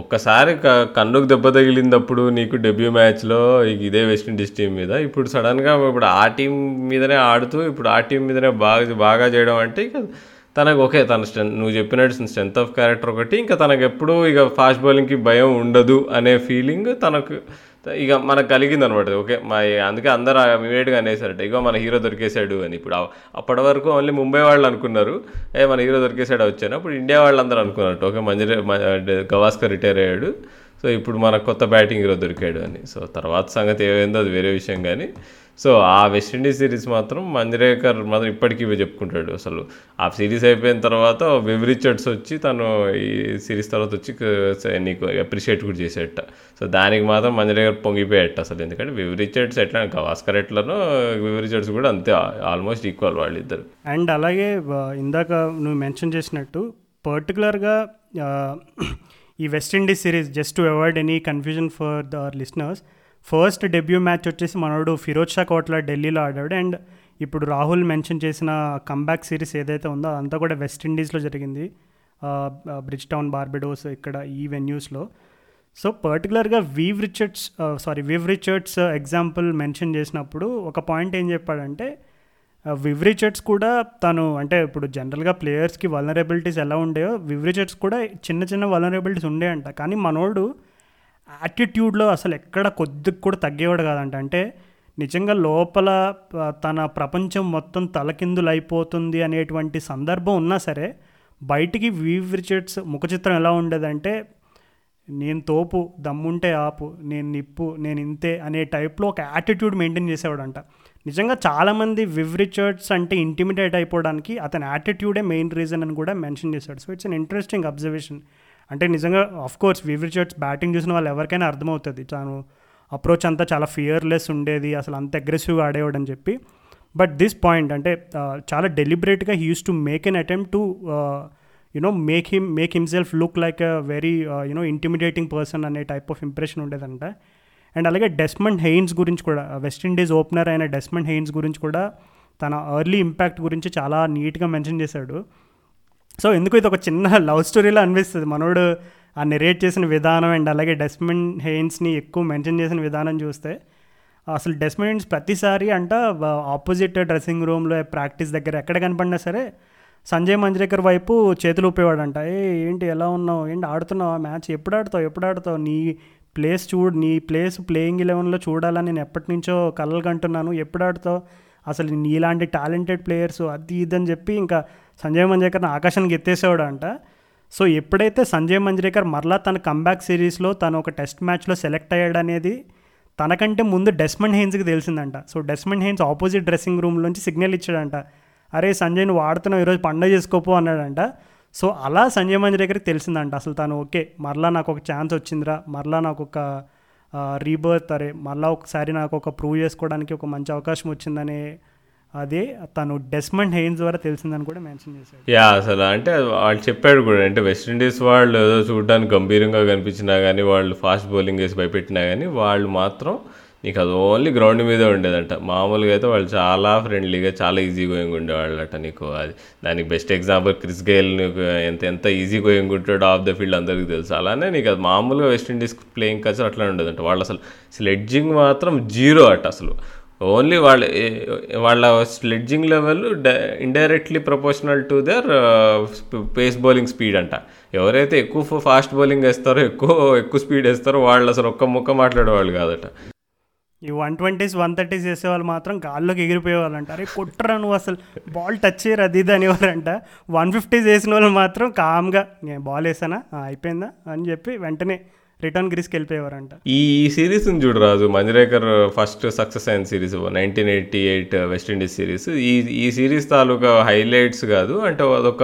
ఒక్కసారి కన్నుకు దెబ్బ తగిలినప్పుడు నీకు డెబ్యూ మ్యాచ్లో ఇదే వెస్టిండీస్ టీం మీద. ఇప్పుడు సడన్గా ఇప్పుడు ఆ టీం మీదనే ఆడుతూ ఇప్పుడు ఆ టీం మీదనే బాగా బాగా చేయడం అంటే ఇక తనకు ఓకే తన స్ట్రెంత్ నువ్వు చెప్పినట్టు స్ట్రెంత్ ఆఫ్ క్యారెక్టర్ ఒకటి ఇంకా తనకు ఎప్పుడూ ఇక ఫాస్ట్ బౌలింగ్కి భయం ఉండదు అనే ఫీలింగ్ తనకు ఇక మనకు కలిగింది అనమాట ఓకే మా అందుకే అందరూ ఇమీడియట్గా అనేసారట ఇగో మన హీరో దొరికేశాడు అని. ఇప్పుడు అప్పటి వరకు ఓన్లీ ముంబై వాళ్ళు అనుకున్నారు ఏ మన హీరో దొరికేశాడు వచ్చాను అప్పుడు ఇండియా వాళ్ళందరూ అనుకున్నట్టు ఓకే మంజరి గవాస్కర్ రిటైర్ అయ్యాడు సో ఇప్పుడు మనకు కొత్త బ్యాటింగ్ హీరో దొరికాడు అని. సో తర్వాత సంగతి ఏమైందో అది వేరే విషయం కానీ సో ఆ వెస్టిండీస్ సిరీస్ మాత్రం మంజరేకర్ మాత్రం ఇప్పటికీ ఇవి చెప్పుకుంటాడు. అసలు ఆ సిరీస్ అయిపోయిన తర్వాత వివ్ రిచర్డ్స్ వచ్చి తను ఈ సిరీస్ తర్వాత వచ్చి నీకు అప్రిషియేట్ కూడా చేసేట. సో దానికి మాత్రం మంజరేకర్ పొంగిపోయేట అసలు. ఎందుకంటే వివ్ రిచర్డ్స్ ఎట్లా గవాస్కర్ ఎట్లనో వివ్ రిచర్డ్స్ కూడా అంతే ఆల్మోస్ట్ ఈక్వల్ వాళ్ళిద్దరు. అండ్ అలాగే ఇందాక నువ్వు మెన్షన్ చేసినట్టు పర్టికులర్గా ఈ West Indies series just to avoid any confusion for the listeners first debut match వచ్చేసి మనోడు ఫిరోజ్ షా కోట్ల ఢిల్లీలో ఆడాడు. అండ్ ఇప్పుడు రాహుల్ మెన్షన్ చేసిన కంబ్యాక్ సిరీస్ ఏదైతే ఉందో అదంతా కూడా వెస్టిండీస్లో జరిగింది. బ్రిడ్జ్ టౌన్ బార్బెడోస్ ఇక్కడ ఈ వెన్యూస్లో సో పర్టికులర్గా Viv Richards sorry Viv Richards example mention చేసినప్పుడు ఒక పాయింట్ ఏం చెప్పాడంటే వివ్ రిచర్డ్స్ కూడా తను అంటే ఇప్పుడు జనరల్గా ప్లేయర్స్కి వలనరబిలిటీస్ ఎలా ఉండేవో వివ్ రిచర్డ్స్ కూడా చిన్న చిన్న వలనరబిలిటీస్ ఉండేయంట కానీ మనోడు యాటిట్యూడ్లో అసలు ఎక్కడ కొద్దిగా కూడా తగ్గేవాడు కాదంట. అంటే నిజంగా లోపల తన ప్రపంచం మొత్తం తలకిందులు అయిపోతుంది అనేటువంటి సందర్భం ఉన్నా సరే బయటికి వీవ్ రిచర్డ్స్ ముఖ చిత్రం ఎలా ఉండేదంటే నేను తోపు దమ్ముంటే ఆపు నేను నిప్పు నేను ఇంతే అనే టైప్లో ఒక యాటిట్యూడ్ మెయింటైన్ చేసేవాడంట. నిజంగా చాలామంది వివ్ రిచర్డ్స్ అంటే ఇంటిమిడేట్ అయిపోవడానికి అతని యాటిట్యూడే మెయిన్ రీజన్ అని కూడా మెన్షన్ చేశాడు. So it's an interesting observation అంటే నిజంగా of course Viv Richards batting చూసిన వాళ్ళు ఎవరికైనా అర్థమవుతుంది. తాను అప్రోచ్ అంతా చాలా ఫియర్లెస్ ఉండేది అసలు అంత అగ్రెసివ్గా ఆడేవాడు అని చెప్పి. బట్ దిస్ పాయింట్ అంటే చాలా డెలిబరేట్గా he used to make an attempt to you know make him make himself look like a very you know intimidating person అనే టైప్ ఆఫ్ ఇంప్రెషన్ ఉండేదంట. అండ్ అలాగే డెస్మండ్ హెయిన్స్ గురించి కూడా వెస్టిండీస్ ఓపెనర్ అయిన డెస్మండ్ హెయిన్స్ గురించి కూడా తన ఎర్లీ ఇంపాక్ట్ గురించి చాలా నీట్గా మెన్షన్ చేశాడు. సో ఎందుకు ఇది ఒక చిన్న లవ్ స్టోరీలో అనిపిస్తుంది? మనోడు ఆ నెరేట్ చేసిన విధానం అండ్ అలాగే డస్ట్బిన్ హెయిన్స్ని ఎక్కువ మెన్షన్ చేసిన విధానం చూస్తే అసలు డస్ట్బిన్ హెయిన్స్ ప్రతిసారి అంట ఆపోజిట్ డ్రెస్సింగ్ రూమ్లో ప్రాక్టీస్ దగ్గర ఎక్కడ కనపడినా సరే సంజయ్ మంజ్రేకర్ వైపు చేతులు ఊపేవాడంట. ఏ ఏంటి ఎలా ఉన్నావు? ఏంటి ఆడుతున్నావు? ఆ మ్యాచ్ ఎప్పుడు ఆడుతావు? ఎప్పుడు ఆడుతావు? నీ ప్లేస్ చూడు నీ ప్లేస్ ప్లేయింగ్ ఎలెవెన్లో చూడాలని నేను ఎప్పటి నుంచో కలలు కంటున్నాను ఎప్పుడు ఆడుతావు? అసలు నీలాంటి టాలెంటెడ్ ప్లేయర్స్ అది ఇది అని చెప్పి ఇంకా సంజయ్ మంజరేకర్ని ఆకాశానికి ఎత్తేసేవాడు అంట సో ఎప్పుడైతే సంజయ్ మంజ్రేకర్ మరలా తన కంబ్యాక్ సిరీస్లో తను ఒక టెస్ట్ మ్యాచ్లో సెలెక్ట్ అయ్యాడు అనేది తనకంటే ముందు డెస్మండ్ హెయిన్స్కి తెలిసిందంట. So Desmond Haynes opposite dressing రూమ్లోంచి సిగ్నల్ ఇచ్చాడంట. అరే సంజయ్ నువ్వు ఆడుతున్నావు ఈరోజు పండుగ చేసుకోపో అన్నాడంట. సో అలా సంజయ్ మంజ్రేకర్కి తెలిసిందంట. అసలు తను ఓకే మరలా నాకు ఒక ఛాన్స్ వచ్చిందిరా మరలా నాకు ఒక రీబర్త్ అరే మళ్ళీ ఒకసారి నాకు ఒక ప్రూవ్ చేసుకోవడానికి ఒక మంచి అవకాశం వచ్చిందనే అదే తను డెస్మండ్ హెయిన్స్ ద్వారా తెలిసిందని కూడా మెన్షన్ చేశాడు. యా అసలు అంటే వాళ్ళు చెప్పాడు కూడా అంటే వెస్టిండీస్ వాళ్ళు ఏదో చూడడానికి గంభీరంగా కనిపించినా కానీ వాళ్ళు ఫాస్ట్ బౌలింగ్ వేసి భయపెట్టినా కానీ వాళ్ళు మాత్రం నీకు అది ఓన్లీ గ్రౌండ్ మీదే ఉండేదంట. మామూలుగా అయితే వాళ్ళు చాలా ఫ్రెండ్లీగా చాలా ఈజీ గోయింగ్ ఉండేవాళ్ళట నీకు. అది దానికి బెస్ట్ ఎగ్జాంపుల్ క్రిస్ గేల్ నీకు ఎంత ఎంత ఈజీ గోయింగ్ ఉంటాడో ఆఫ్ ద ఫీల్డ్ అందరికీ తెలుసు. అలానే నీకు అది మామూలుగా వెస్టిండీస్ ప్లేయింగ్ కల్చర్ అట్లా ఉండదంట. వాళ్ళు అసలు స్లెడ్జింగ్ మాత్రం జీరో అట అసలు. ఓన్లీ వాళ్ళ వాళ్ళ sledging level indirectly proportional to their pace bowling speed అంట. ఎవరైతే ఎక్కువ ఫాస్ట్ బౌలింగ్ వేస్తారో ఎక్కువ ఎక్కువ స్పీడ్ వేస్తారో వాళ్ళు అసలు ఒక్క ముక్క మాట్లాడేవాళ్ళు కాదట. ఈ వన్ ట్వంటీస్ వన్ థర్టీస్ చేసేవాళ్ళు మాత్రం గాల్లోకి ఎగిరిపోయేవాళ్ళంట అరే కొట్టరా నువ్వు అసలు? బాల్ టచ్ చేయరు? అది ఇది అనేవారంట వన్ ఫిఫ్టీస్ వేసిన వాళ్ళు మాత్రం కామ్గా నేను బాల్ వేసానా? అయిపోయిందా? అని చెప్పి వెంటనే రిటర్న్ గ్రీస్కి వెళ్ళిపోయేవారంట. ఈ సిరీస్ చూడు రాజు మంజరేకర్ ఫస్ట్ సక్సెస్ అయిన series nineteen eighty eight West Indies series ఈ ఈ సిరీస్ తాలూకా హైలైట్స్ కాదు అంటే అదొక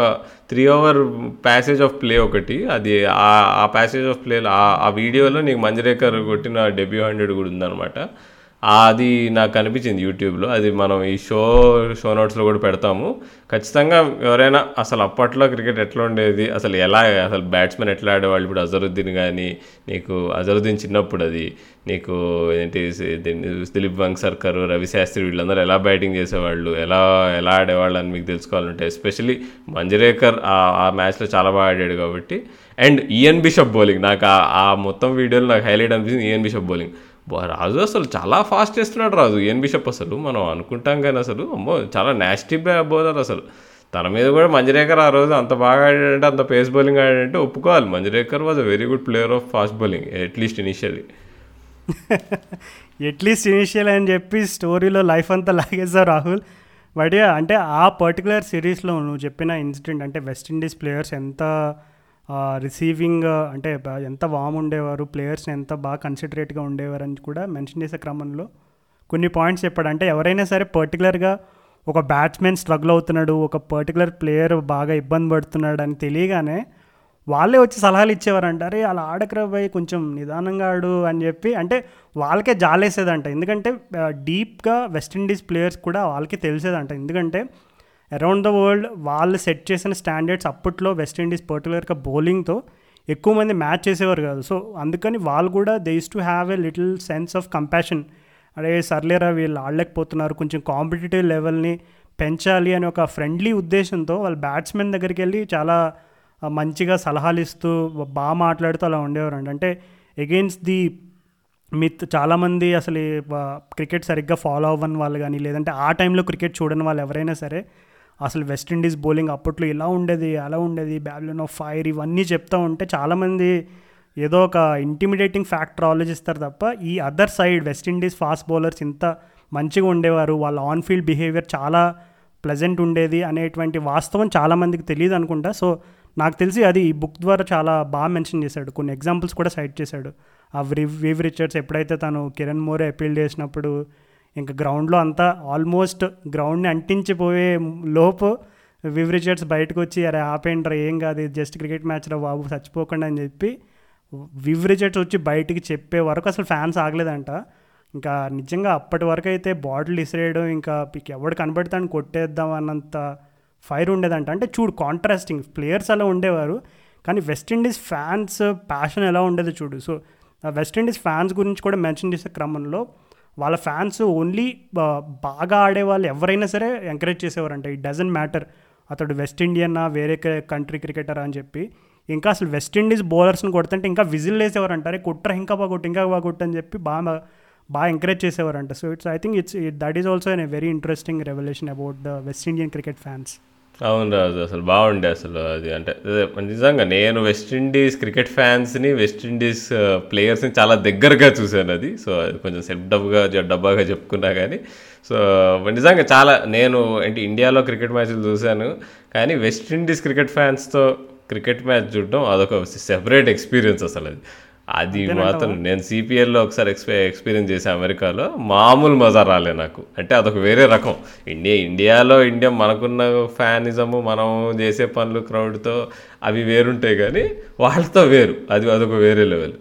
three hour passage of play ఒకటి. అది ఆ ఆ ప్యాసేజ్ ఆఫ్ ప్లే ఆ వీడియోలో నీకు మంజరేకర్ కొట్టిన డెబ్యూ హండ్రెడ్ కూడా ఉందన్నమాట. అది నాకు అనిపించింది యూట్యూబ్లో. అది మనం ఈ షో షో నోట్స్లో కూడా పెడతాము. ఖచ్చితంగా ఎవరైనా అసలు అప్పట్లో క్రికెట్ ఎట్లా ఉండేది? అసలు ఎలా అసలు బ్యాట్స్మెన్ ఎట్లా ఆడేవాళ్ళు? ఇప్పుడు అజరుద్దీన్ కానీ నీకు అజరుద్దీన్ చిన్నప్పుడు అది నీకు ఏంటి దీన్ని దిలీప్ వంగ్సర్కర్ రవి శాస్త్రి వీళ్ళందరూ ఎలా బ్యాటింగ్ చేసేవాళ్ళు? ఎలా ఎలా ఆడేవాళ్ళు అని మీకు తెలుసుకోవాలంటే ఎస్పెషలీ మంజరేకర్ ఆ- ఆ మ్యాచ్లో చాలా బాగా ఆడాడు కాబట్టి. And Ian Bishop bowling. నాకు ఆ- మొత్తం వీడియోలో నాకు హైలైట్ అనిపించింది ఈఎన్ బిషప్ బౌలింగ్. రాజు అసలు చాలా ఫాస్ట్ చేస్తున్నాడు రాజు. ఏం బిషప్ అసలు? మనం అనుకుంటాం కానీ అసలు అమ్మో చాలా నాస్టీ బౌలర్ అసలు. తన మీద కూడా మంజరేకర్ ఆ రోజు అంత బాగా ఆడాడంటే అంత పేస్ బౌలింగ్ ఆడాడంటే ఒప్పుకోవాలి. Manjrekar was a very good player of fast bowling at least initially at least initial అని చెప్పి స్టోరీలో లైఫ్ అంతా లాగేసావు రాహుల్. బట్ అంటే ఆ పర్టికులర్ సిరీస్లో నువ్వు చెప్పిన ఇన్సిడెంట్ అంటే వెస్టిండీస్ ప్లేయర్స్ ఎంత రిసీవింగ్ అంటే ఎంత వామ్ ఉండేవారు ప్లేయర్స్ని ఎంత బాగా కన్సిడరేట్గా ఉండేవారు అని కూడా మెన్షన్ చేసే క్రమంలో కొన్ని పాయింట్స్ చెప్పాడు. అంటే ఎవరైనా సరే పర్టికులర్గా ఒక బ్యాట్స్మెన్ స్ట్రగుల్ అవుతున్నాడు ఒక పర్టికులర్ ప్లేయర్ బాగా ఇబ్బంది పడుతున్నాడు అని తెలియగానే వాళ్ళే వచ్చి సలహాలు ఇచ్చేవారంట. అరే అలా ఆడకరా పోయి కొంచెం నిదానంగా ఆడు అని చెప్పి అంటే వాళ్ళకే జాలేసేదంట. ఎందుకంటే డీప్గా వెస్టిండీస్ ప్లేయర్స్ కూడా వాళ్ళకి తెలిసేదంట. ఎందుకంటే అరౌండ్ ద వరల్డ్ వాళ్ళు సెట్ చేసిన స్టాండర్డ్స్ అప్పట్లో వెస్టిండీస్ పర్టికులర్గా బౌలింగ్తో ఎక్కువ మంది మ్యాచ్ చేసేవారు కాదు. సో అందుకని వాళ్ళు కూడా they is to have a little sense of compassion అరే సర్లేరా వీళ్ళు ఆడలేకపోతున్నారు. కొంచెం కాంపిటేటివ్ లెవెల్ని పెంచాలి అని ఒక ఫ్రెండ్లీ ఉద్దేశంతో వాళ్ళు బ్యాట్స్మెన్ దగ్గరికి వెళ్ళి చాలా మంచిగా సలహాలు ఇస్తూ బాగా మాట్లాడుతూ అలా ఉండేవారండి. అంటే ఎగెయిన్స్ట్ ది మిత్ చాలామంది అసలు క్రికెట్ సరిగ్గా ఫాలో అవ్వని వాళ్ళు కానీ లేదంటే ఆ టైంలో క్రికెట్ చూడని వాళ్ళు ఎవరైనా సరే అసలు వెస్టిండీస్ బౌలింగ్ అప్పట్లో ఇలా ఉండేది అలా ఉండేది. బ్యాబ్లన్ ఆఫ్ ఫైర్ ఇవన్నీ చెప్తూ ఉంటే చాలామంది ఏదో ఒక ఇంటిమిడేటింగ్ ఫ్యాక్టర్ ఆలోచిస్తారు తప్ప ఈ other side West Indies fast bowlers ఇంత మంచిగా ఉండేవారు. వాళ్ళ ఆన్ ఫీల్డ్ బిహేవియర్ చాలా ప్లెజెంట్ ఉండేది అనేటువంటి వాస్తవం చాలామందికి తెలియదు అనుకుంటా. సో నాకు తెలిసి అది ఈ బుక్ ద్వారా చాలా బాగా మెన్షన్ చేశాడు. కొన్ని ఎగ్జాంపుల్స్ కూడా సైట్ చేశాడు. ఆ వివ్ వివ్ రిచర్డ్స్ ఎప్పుడైతే తను కిరణ్ మోరే అపీల్ చేసినప్పుడు ఇంకా గ్రౌండ్లో అంతా ఆల్మోస్ట్ గ్రౌండ్ని అంటించిపోయే లోపు వివ్ బయటకు వచ్చి అరే ఆపేంట్రా ఏం కాదు జస్ట్ క్రికెట్ మ్యాచ్లో బాబు చచ్చిపోకుండా అని చెప్పి వివ్ వచ్చి బయటికి చెప్పే వరకు అసలు ఫ్యాన్స్ ఆగలేదంట. ఇంకా నిజంగా అప్పటి వరకు అయితే బాటిల్ ఇసిరేయడం ఇంకా ఎవడు కనబడతాను కొట్టేద్దాం అన్నంత ఫైర్ ఉండేదంట. అంటే చూడు కాంట్రాస్టింగ్ ప్లేయర్స్ అలా ఉండేవారు కానీ వెస్టిండీస్ ఫ్యాన్స్ ప్యాషన్ ఎలా ఉండేది చూడు. సో వెస్టిండీస్ ఫ్యాన్స్ గురించి కూడా మెన్షన్ చేసే క్రమంలో వాళ్ళ ఫ్యాన్స్ ఓన్లీ బాగా ఆడే వాళ్ళు ఎవరైనా సరే ఎంకరేజ్ చేసేవారంట. ఇట్ డజంట్ మ్యాటర్ అతడు వెస్ట్ ఇండియన్నా వేరే కంట్రీ క్రికెటర్ అని చెప్పి. ఇంకా అసలు వెస్ట్ ఇండీస్ బౌలర్స్ని కొడుతుంటే ఇంకా విజిల్ వేసేవారంట. అరే కుట్ర ఇంకా బాగొట్టు ఇంకా బాగొట్టు అని చెప్పి బాగా బాగా encourage చేసేవారంట. So it's I think it's that is also an very interesting revolution about the West Indian cricket fans అవును రాజు అసలు బాగుండే అసలు అది. అంటే నిజంగా నేను వెస్టిండీస్ క్రికెట్ ఫ్యాన్స్ని వెస్టిండీస్ ప్లేయర్స్ని చాలా దగ్గరగా చూశాను అది. సో అది కొంచెం సెల్ఫ్ డబ్గా డబ్బాగా చెప్పుకున్నా కానీ. సో నిజంగా చాలా నేను అంటే ఇండియాలో క్రికెట్ మ్యాచ్లు చూశాను. కానీ వెస్టిండీస్ క్రికెట్ ఫ్యాన్స్తో క్రికెట్ మ్యాచ్ చూడడం అదొక సెపరేట్ ఎక్స్పీరియన్స్ అసలు అది. అది మాత్రం నేను సిపిఎల్లో ఒకసారి ఎక్స్పీ ఎక్స్పీరియన్స్ చేశాను అమెరికాలో. మామూలు మజా రాలే నాకు. అంటే అదొక వేరే రకం. ఇండియా ఇండియాలో ఇండియా మనకున్న ఫ్యానిజము మనం చేసే పనులు క్రౌడ్తో అవి వేరుంటాయి కానీ వాళ్ళతో వేరు. అది అదొక వేరే లెవెల్.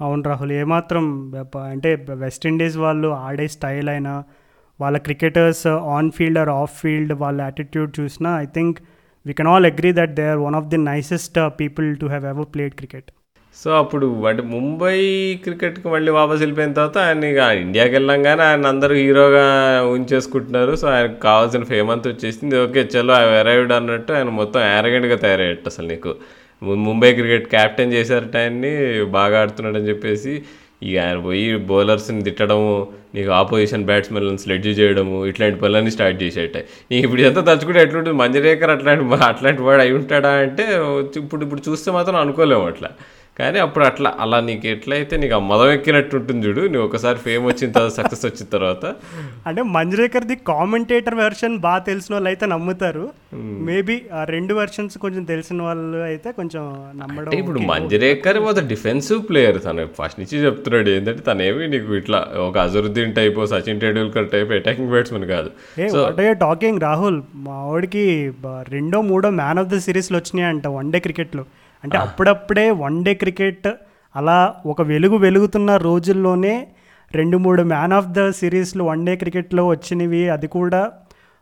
అవును రాహుల్ ఏమాత్రం అంటే వెస్టిండీస్ వాళ్ళు ఆడే స్టైల్ అయినా వాళ్ళ cricketers on field or off field వాళ్ళ యాటిట్యూడ్ చూసినా I think we can all agree that they are one of the nicest people to have ever played cricket so అప్పుడు అంటే ముంబై క్రికెట్కి మళ్ళీ వాపస్ వెళ్ళిపోయిన తర్వాత ఆయన ఇక ఇండియాకి వెళ్ళంగానే ఆయన అందరూ హీరోగా ఉంచేసుకుంటున్నారు. సో ఆయనకు కావాల్సిన ఫేమ్ అంతా వచ్చేసింది. ఓకే చలో అరైవ్డ్ అన్నట్టు ఆయన మొత్తం యారగెంట్గా తయారయ్యట్టు అసలు నీకు. ముంబై క్రికెట్ క్యాప్టెన్ చేశారట ఆయన్ని బాగా ఆడుతున్నాడని చెప్పేసి. ఇక ఆయన పోయి బౌలర్స్ని తిట్టడము నీకు ఆపోజిషన్ బ్యాట్స్మెన్లను స్లెడ్జ్ చేయడము ఇట్లాంటి పనులన్నీ స్టార్ట్ చేసేట. నీకు ఇప్పుడు ఎంత తలుచుకుంటే ఎట్లుంటుంది? మంజరేకర్ అట్లాంటి అట్లాంటి వాడు అయి ఉంటాడా అంటే ఇప్పుడు ఇప్పుడు చూస్తే మాత్రం అనుకోలేము అట్లా. కానీ అప్పుడు అట్లా అలా నీకు ఎట్లయితే నీకు ఆ మదం ఎక్కినట్టు ఉంటుంది చూడు నువ్వు ఒకసారి ఫేమ్ వచ్చిన తర్వాత సక్సెస్ వచ్చిన తర్వాత. అంటే మంజ్రేకర్ది కామెంటేటర్ వెర్షన్ బాగా తెలిసిన వాళ్ళు అయితే నమ్ముతారు మేబీ ఆ రెండు వెర్షన్స్ కొంచెం తెలిసిన వాళ్ళు అయితే కొంచెం నమ్మడం ఇప్పుడు మంజరేకర్ వాజ్ డిఫెన్సివ్ ప్లేయర్ తను ఫస్ట్ నుంచి చెప్తున్నాడు ఏంటంటే తనేమి నీకు ఇట్లా ఒక Azharuddin type Sachin Tendulkar type attacking batsmen కాదు. టాకింగ్ రాహుల్? మా వాడికి రెండో మూడో మ్యాన్ ఆఫ్ ద సిరీస్లు వచ్చినాయి అంట వన్ డే క్రికెట్లో అంటే అప్పుడప్పుడే వన్ డే క్రికెట్ అలా ఒక వెలుగు వెలుగుతున్న రోజుల్లోనే రెండు మూడు మ్యాన్ ఆఫ్ ద సిరీస్లు వన్ డే క్రికెట్లో వచ్చినవి అది కూడా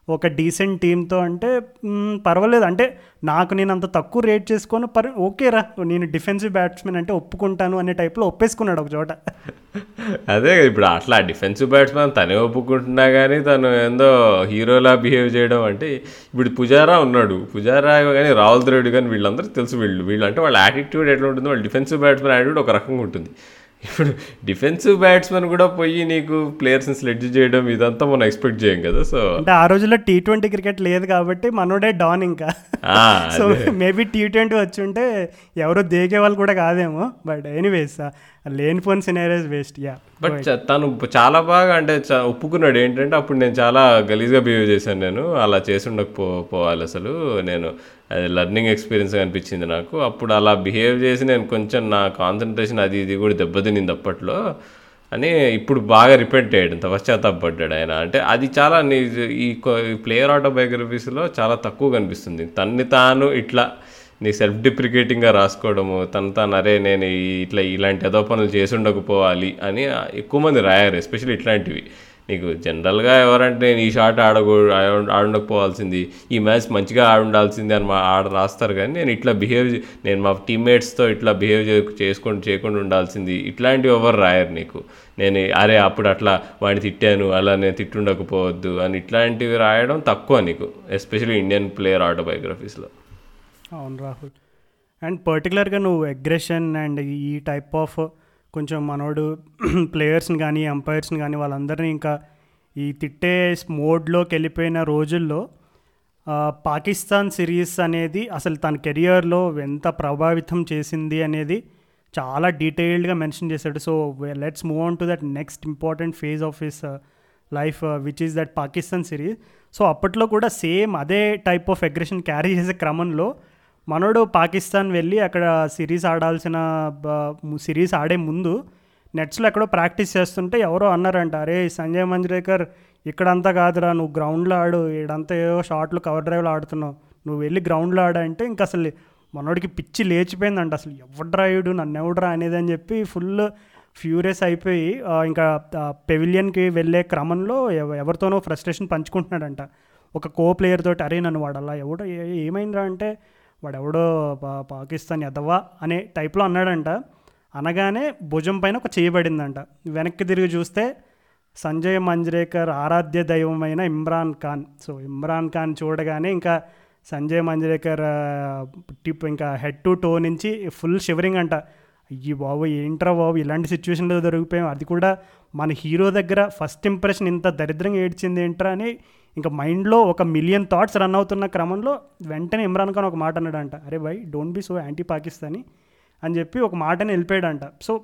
ఒక డీసెంట్ టీంతో అంటే పర్వాలేదు. అంటే నాకు నేను అంత తక్కువ రేట్ చేసుకొని పర్ ఓకేరా నేను డిఫెన్సివ్ బ్యాట్స్మెన్ అంటే ఒప్పుకుంటాను అనే టైప్లో ఒప్పేసుకున్నాడు ఒక చోట. అదే ఇప్పుడు అట్లా డిఫెన్సివ్ బ్యాట్స్మెన్ తనే ఒప్పుకుంటున్నా కానీ తను ఏందో హీరోలా బిహేవ్ చేయడం అంటే ఇప్పుడు పుజారా ఉన్నాడు. పుజారా కానీ రాహుల్ ద్రవిడ్ కానీ వీళ్ళందరూ తెలుసు వీళ్ళు. వీళ్ళు అంటే వాళ్ళ యాటిట్యూడ్ ఎట్లా ఉంటుంది వాళ్ళ డిఫెన్సివ్ బ్యాట్స్మెన్ యాటిట్యూడ్ ఒక రకంగా ఉంటుంది. ఇప్పుడు డిఫెన్సివ్ బ్యాట్స్మెన్ కూడా పోయి నీకు ప్లేయర్స్ని స్లెడ్జ్ చేయడం ఇదంతా మనం ఎక్స్పెక్ట్ చేయం కదా సో అంటే ఆ రోజుల్లో టీ ట్వంటీ క్రికెట్ లేదు కాబట్టి మనోడే డాన్ ఇంకా. సో మేబీ టీ ట్వంటీ వచ్చి ఉంటే ఎవరో దేకే వాళ్ళు కూడా కాదేమో బట్ ఎనీవేస్ లేనిపోని సినారీస్ వేస్ట్ యా బట్ తను చాలా బాగా అంటే ఒప్పుకున్నాడు. ఏంటంటే అప్పుడు నేను చాలా గలీజ్గా బిహేవ్ చేశాను నేను. అలా చేసి ఉండకపో పోవాలి అసలు నేను. అది లర్నింగ్ ఎక్స్పీరియన్స్ అనిపించింది నాకు. అప్పుడు అలా బిహేవ్ చేసి నేను కొంచెం నా కాన్సన్ట్రేషన్ అది ఇది కూడా దెబ్బతినింది అప్పట్లో. అని ఇప్పుడు బాగా రిపెంట్ అయ్యాడు ఇంత పశ్చాత్తాపడ్డాడు ఆయన. అంటే అది చాలా నీ ఈ ప్లేయర్ ఆటోబయోగ్రఫీస్లో చాలా తక్కువ కనిపిస్తుంది. తన్ని తాను ఇట్లా నీ సెల్ఫ్ డిప్రికేటింగ్గా రాసుకోవడము తన తాను అరే నేను ఇట్లా ఇలాంటి ఏదో పనులు చేసి ఉండకపోవాలి అని ఎక్కువ మంది రాయారు ఎస్పెషల్లీ ఇట్లాంటివి. నీకు జనరల్గా ఎవరంటే నేను ఈ షాట్ ఆడకూ ఆడ- ఈ మ్యాచ్ మంచిగా ఆడుండాల్సింది అని మా ఆడ రాస్తారు కానీ నేను ఇట్లా బిహేవ్ నేను మా టీమ్మేట్స్తో ఇట్లా బిహేవ్ చేసుకొని చేయకుండా ఉండాల్సింది. ఇట్లాంటివి ఎవరు రాయరు నీకు. నేను అరే అప్పుడు అట్లా వాడిని తిట్టాను అలా నేను తిట్టుండకపోవద్దు అని ఇట్లాంటివి రాయడం తక్కువ నీకు ఎస్పెషల్లీ ఇండియన్ ప్లేయర్ ఆటోబయోగ్రఫీస్లో అవును రాహుల్. అండ్ పర్టికులర్గా నువ్వు అగ్రెషన్ అండ్ ఈ టైప్ ఆఫ్ కొంచెం మనోడు ప్లేయర్స్ని కానీ ఎంపైర్స్ని కానీ వాళ్ళందరినీ ఇంకా ఈ తిట్టే మోడ్లోకి వెళ్ళిపోయిన రోజుల్లో పాకిస్తాన్ సిరీస్ అనేది అసలు తన కెరియర్లో ఎంత ప్రభావితం చేసింది అనేది చాలా డీటెయిల్డ్గా మెన్షన్ చేశాడు. So let's move on to that next important phase of his life which is that Pakistan series. So అప్పట్లో కూడా సేమ్ అదే టైప్ ఆఫ్ అగ్రెషన్ క్యారీ చేసే క్రమంలో మనోడు పాకిస్తాన్ వెళ్ళి అక్కడ సిరీస్ ఆడాల్సిన సిరీస్ ఆడే ముందు నెట్స్లో ఎక్కడో ప్రాక్టీస్ చేస్తుంటే ఎవరో అన్నారంట అరే సంజయ్ మంజ్రేకర్ ఇక్కడంతా కాదురా నువ్వు గ్రౌండ్లో ఆడు ఇడంతా ఏవో షార్ట్లు కవర్ డ్రైవ్లో ఆడుతున్నావు. నువ్వు వెళ్ళి గ్రౌండ్లో ఆడంటే ఇంకా అసలు మనోడికి పిచ్చి లేచిపోయిందంట. అసలు ఎవడ్రా ఇడు నన్ను ఎవడ్రా అనేది అని చెప్పి ఫుల్ ఫ్యూరియస్ అయిపోయి ఇంకా పెవిలియన్కి వెళ్ళే క్రమంలో ఎవ- ఎవరితోనో ఫ్రస్ట్రేషన్ పంచుకుంటున్నాడంట. ఒక కో ప్లేయర్ తోటి అరే నన్ను వాడాలా ఎవడో ఏమైందిరా అంటే వాడెవడో పా- పాకిస్తాన్ ఎదవా అనే టైప్లో అన్నాడంట. అనగానే భుజం పైన ఒక చేయబడిందంట వెనక్కి తిరిగి చూస్తే సంజయ్ మంజ్రేకర్ ఆరాధ్య దైవమైన ఇమ్రాన్ ఖాన్. సో ఇమ్రాన్ ఖాన్ చూడగానే ఇంకా సంజయ్ మంజ్రేకర్ టిప్ ఇంకా హెడ్ టు టో నుంచి ఫుల్ షివరింగ్ అంట. అయ్యి బాబు ఏంట్రా బాబు ఇలాంటి సిచ్యువేషన్లో దొరికిపోయాం. అది కూడా మన హీరో దగ్గర ఫస్ట్ ఇంప్రెషన్ ఇంత దరిద్రంగా ఏడ్చింది ఏంట్రా అని ఇంకా మైండ్లో ఒక మిలియన్ థాట్స్ రన్ అవుతున్న క్రమంలో వెంటనే ఇమ్రాన్ ఖాన్ ఒక మాట అన్నాడంట అరే by don't be so anti Pakistani అని చెప్పి ఒక మాటని వెళ్ళిపోయాడంట. సో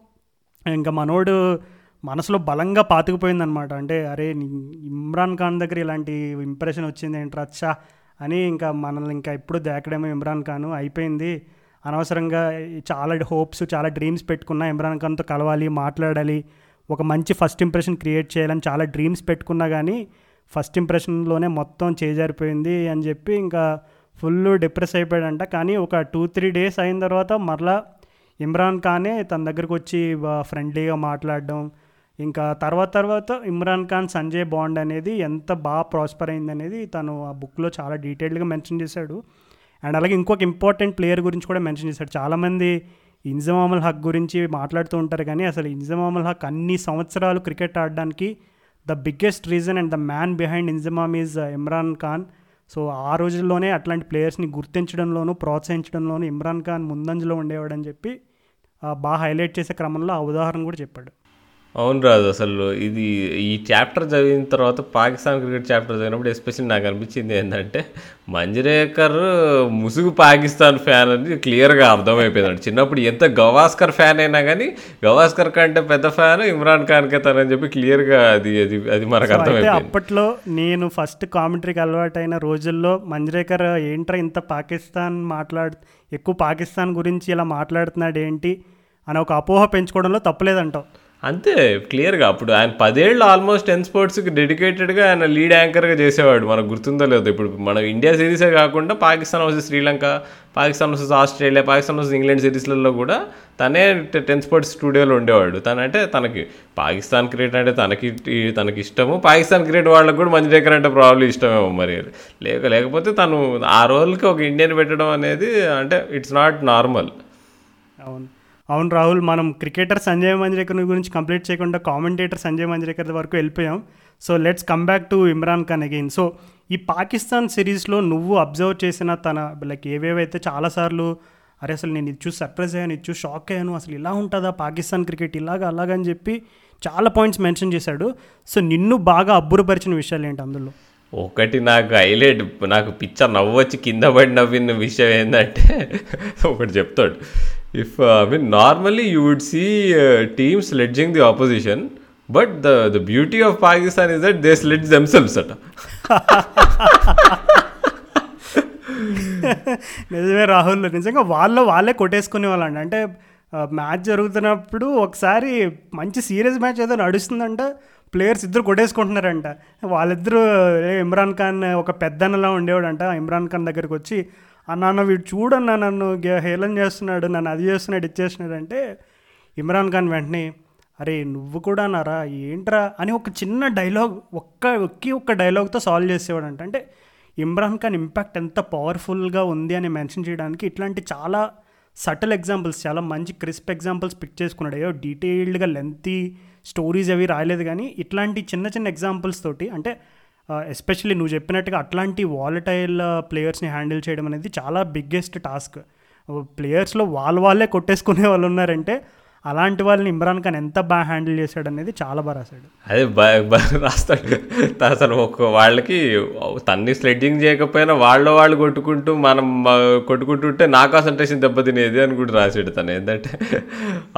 ఇంకా మనోడు మనసులో బలంగా పాతుకుపోయిందనమాట అంటే అరే ఇమ్రాన్ ఖాన్ దగ్గర ఇలాంటి ఇంప్రెషన్ వచ్చింది ఏంట్రా అచ్చా అని ఇంకా మనల్ని ఇంకా ఎప్పుడు దాకడేమో ఇమ్రాన్ ఖాన్ అయిపోయింది. అనవసరంగా చాలా హోప్స్ చాలా డ్రీమ్స్ పెట్టుకున్నా ఇమ్రాన్ ఖాన్తో కలవాలి మాట్లాడాలి ఒక మంచి ఫస్ట్ ఇంప్రెషన్ క్రియేట్ చేయాలని చాలా డ్రీమ్స్ పెట్టుకున్నా కానీ ఫస్ట్ ఇంప్రెషన్లోనే మొత్తం చేజారిపోయింది అని చెప్పి ఇంకా ఫుల్ డిప్రెస్ అయిపోయాడంట. కానీ ఒక టూ త్రీ డేస్ అయిన తర్వాత మరలా ఇమ్రాన్ ఖానే తన దగ్గరకు వచ్చి ఫ్రెండ్లీగా మాట్లాడడం ఇంకా తర్వాత తర్వాత ఇమ్రాన్ ఖాన్ సంజయ్ బాండ్ అనేది ఎంత బాగా ప్రాస్పర్ అయింది అనేది తను ఆ బుక్లో చాలా డీటెయిల్డ్గా మెన్షన్ చేశాడు. అండ్ అలాగే ఇంకొక ఇంపార్టెంట్ ప్లేయర్ గురించి కూడా మెన్షన్ చేశాడు. చాలామంది ఇంజమాముల్ హక్ గురించి మాట్లాడుతూ ఉంటారు కానీ అసలు ఇంజమాముల్ హక్ అన్ని సంవత్సరాలు క్రికెట్ ఆడడానికి the biggest reason and the man behind Inzamam is uh, Imran Khan. So ఆ రోజుల్లోనే అట్లాంటి ప్లేయర్స్ని గుర్తించడంలోనూ ప్రోత్సహించడంలోనూ ఇమ్రాన్ ఖాన్ ముందంజలో ఉండేవాడని చెప్పి uh, బాగా హైలైట్ చేసే క్రమంలో ఆ ఉదాహరణ కూడా చెప్పాడు. అవును రాజు అసలు ఇది ఈ చాప్టర్ చదివిన తర్వాత పాకిస్తాన్ క్రికెట్ చాప్టర్ చదివినప్పుడు ఎస్పెషల్లీ నాకు అనిపించింది ఏంటంటే మంజరేకర్ ముసుగు పాకిస్తాన్ ఫ్యాన్ అని క్లియర్గా అర్థమైపోయింది చిన్నప్పుడు ఎంత గవాస్కర్ ఫ్యాన్ అయినా కానీ గవాస్కర్ కంటే పెద్ద ఫ్యాన్ ఇమ్రాన్ ఖాన్కే తనని చెప్పి క్లియర్గా అది అది అది మనకు అర్థమైపోయింది. అప్పట్లో నేను ఫస్ట్ కామెంటరీకి అలవాటైన రోజుల్లో మంజ్రేకర్ ఏంట్రా ఇంత పాకిస్తాన్ మాట్లాడు ఎక్కువ పాకిస్తాన్ గురించి ఇలా మాట్లాడుతున్నాడు ఏంటి అని ఒక అపోహ పెంచుకోవడంలో తప్పలేదంటావు. అంతే క్లియర్గా అప్పుడు ఆయన పదేళ్ళు ఆల్మోస్ట్ టెన్ స్పోర్ట్స్కి డెడికేటెడ్గా ఆయన లీడ్ యాంకర్గా చేసేవాడు. మనకు గుర్తుందో లేదు ఇప్పుడు మన ఇండియా సిరీసే కాకుండా Pakistan versus Sri Lanka Pakistan versus Australia Pakistan versus England సిరీస్లలో కూడా తనే టెన్ స్పోర్ట్స్ స్టూడియోలో ఉండేవాడు. తన అంటే తనకి పాకిస్తాన్ క్రికెట్ అంటే తనకి తనకి ఇష్టము. పాకిస్తాన్ క్రికెట్ వాళ్ళకి కూడా మంచి దగ్గర అంటే ప్రాబ్లం ఇష్టమేమో మరి. లేక లేకపోతే తను ఆ రోజులకి ఒక ఇండియన్ పెట్టడం అనేది అంటే ఇట్స్ నాట్ నార్మల్ అవును. అవును రాహుల్ మనం క్రికెటర్ సంజయ్ మంజ్రేకర్ గురించి కంప్లీట్ చేయకుండా కామెంటేటర్ సంజయ్ మంజ్రేకర్ వరకు వెళ్ళిపోయాం. So let's come back to Imran Khan again so ఈ పాకిస్తాన్ సిరీస్లో నువ్వు అబ్జర్వ్ చేసిన తన లైక్ ఏవేవైతే చాలాసార్లు అరే అసలు నేను ఇది చూసి సర్ప్రైజ్ అయ్యాను ఇది చూసి షాక్ అయ్యాను అసలు ఇలా ఉంటుందా పాకిస్తాన్ క్రికెట్ ఇలాగా అలాగని చెప్పి చాలా పాయింట్స్ మెన్షన్ చేశాడు. సో నిన్ను బాగా అబ్బురపరిచిన విషయాలు ఏంటి అందులో? ఒకటి నాకు హైలైట్ నాకు పిచ్చ నవ్వొచ్చి కింద పడి నవ్విన విషయం ఏంటంటే ఒకటి చెప్తాడు. If I mean normally you would see teams sledging the opposition but the the beauty of Pakistan is that they sledge themselves అట నిజమే రాహుల్. నిజంగా వాళ్ళు వాళ్ళే కొట్టేసుకునే వాళ్ళండి అంటే మ్యాచ్ జరుగుతున్నప్పుడు ఒకసారి మంచి సీరియస్ మ్యాచ్ ఏదో నడుస్తుందంట ప్లేయర్స్ ఇద్దరు కొట్టేసుకుంటున్నారంట. వాళ్ళిద్దరూ ఏ ఇమ్రాన్ ఖాన్ ఒక పెద్దనలా ఉండేవాడంట ఇమ్రాన్ ఖాన్ దగ్గరికి వచ్చి అన్న వీడు చూడన్నా నన్ను గె- హేళన చేస్తున్నాడు నన్ను అది చేస్తున్నాడు ఇది చేస్తున్నాడు అంటే ఇమ్రాన్ ఖాన్ వెంటనే అరే నువ్వు కూడా నారా ఏంట్రా? అని ఒక చిన్న డైలాగ్ ఒక్క ఒక్కి ఒక్క డైలాగ్తో సాల్వ్ చేసేవాడంట. అంటే ఇమ్రాన్ ఖాన్ ఇంపాక్ట్ ఎంత పవర్ఫుల్గా ఉంది అని మెన్షన్ చేయడానికి ఇట్లాంటి చాలా సటిల్ ఎగ్జాంపుల్స్ చాలా మంచి క్రిస్ప్ ఎగ్జాంపుల్స్ పిక్ చేసుకున్నాడు. ఏదో డీటెయిల్డ్గా లెంతీ స్టోరీస్ అవి రాయలేదు కానీ ఇట్లాంటి చిన్న చిన్న ఎగ్జాంపుల్స్ తోటి అంటే ఎస్పెషల్లీ నువ్వు చెప్పినట్టుగా అట్లాంటి వాలటైల్ ప్లేయర్స్ని హ్యాండిల్ చేయడం అనేది చాలా బిగ్గెస్ట్ టాస్క్ ప్లేయర్స్లో వాళ్ళ వాళ్ళే కొట్టేసుకునే వాళ్ళు ఉన్నారంటే అలాంటి వాళ్ళని ఇమ్రాన్ ఖాన్ ఎంత బాగా హ్యాండిల్ చేశాడు అనేది చాలా బాగా రాశాడు. అదే బా- రాస్తాడు. అసలు ఒక వాళ్ళకి తన్ని స్లెడ్జింగ్ చేయకపోయినా వాళ్ళ వాళ్ళు కొట్టుకుంటూ మనం కొట్టుకుంటుంటే నా కాన్సన్ట్రేషన్ దెబ్బతినేది అని కూడా రాశాడు తను. ఏంటంటే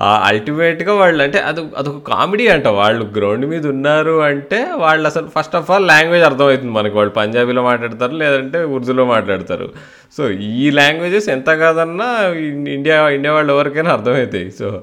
అల్టిమేట్గా వాళ్ళు అంటే అది అదొక కామెడీ అంట. వాళ్ళు గ్రౌండ్ మీద ఉన్నారు అంటే వాళ్ళు అసలు ఫస్ట్ ఆఫ్ ఆల్ లాంగ్వేజ్ అర్థమవుతుంది మనకి. వాళ్ళు పంజాబీలో మాట్లాడతారు లేదంటే ఉర్దూలో మాట్లాడతారు. సో ఈ లాంగ్వేజెస్ ఎంత కాదన్నా ఇండియా ఇండియా వాళ్ళు ఎవరికైనా అర్థమవుతాయి. సో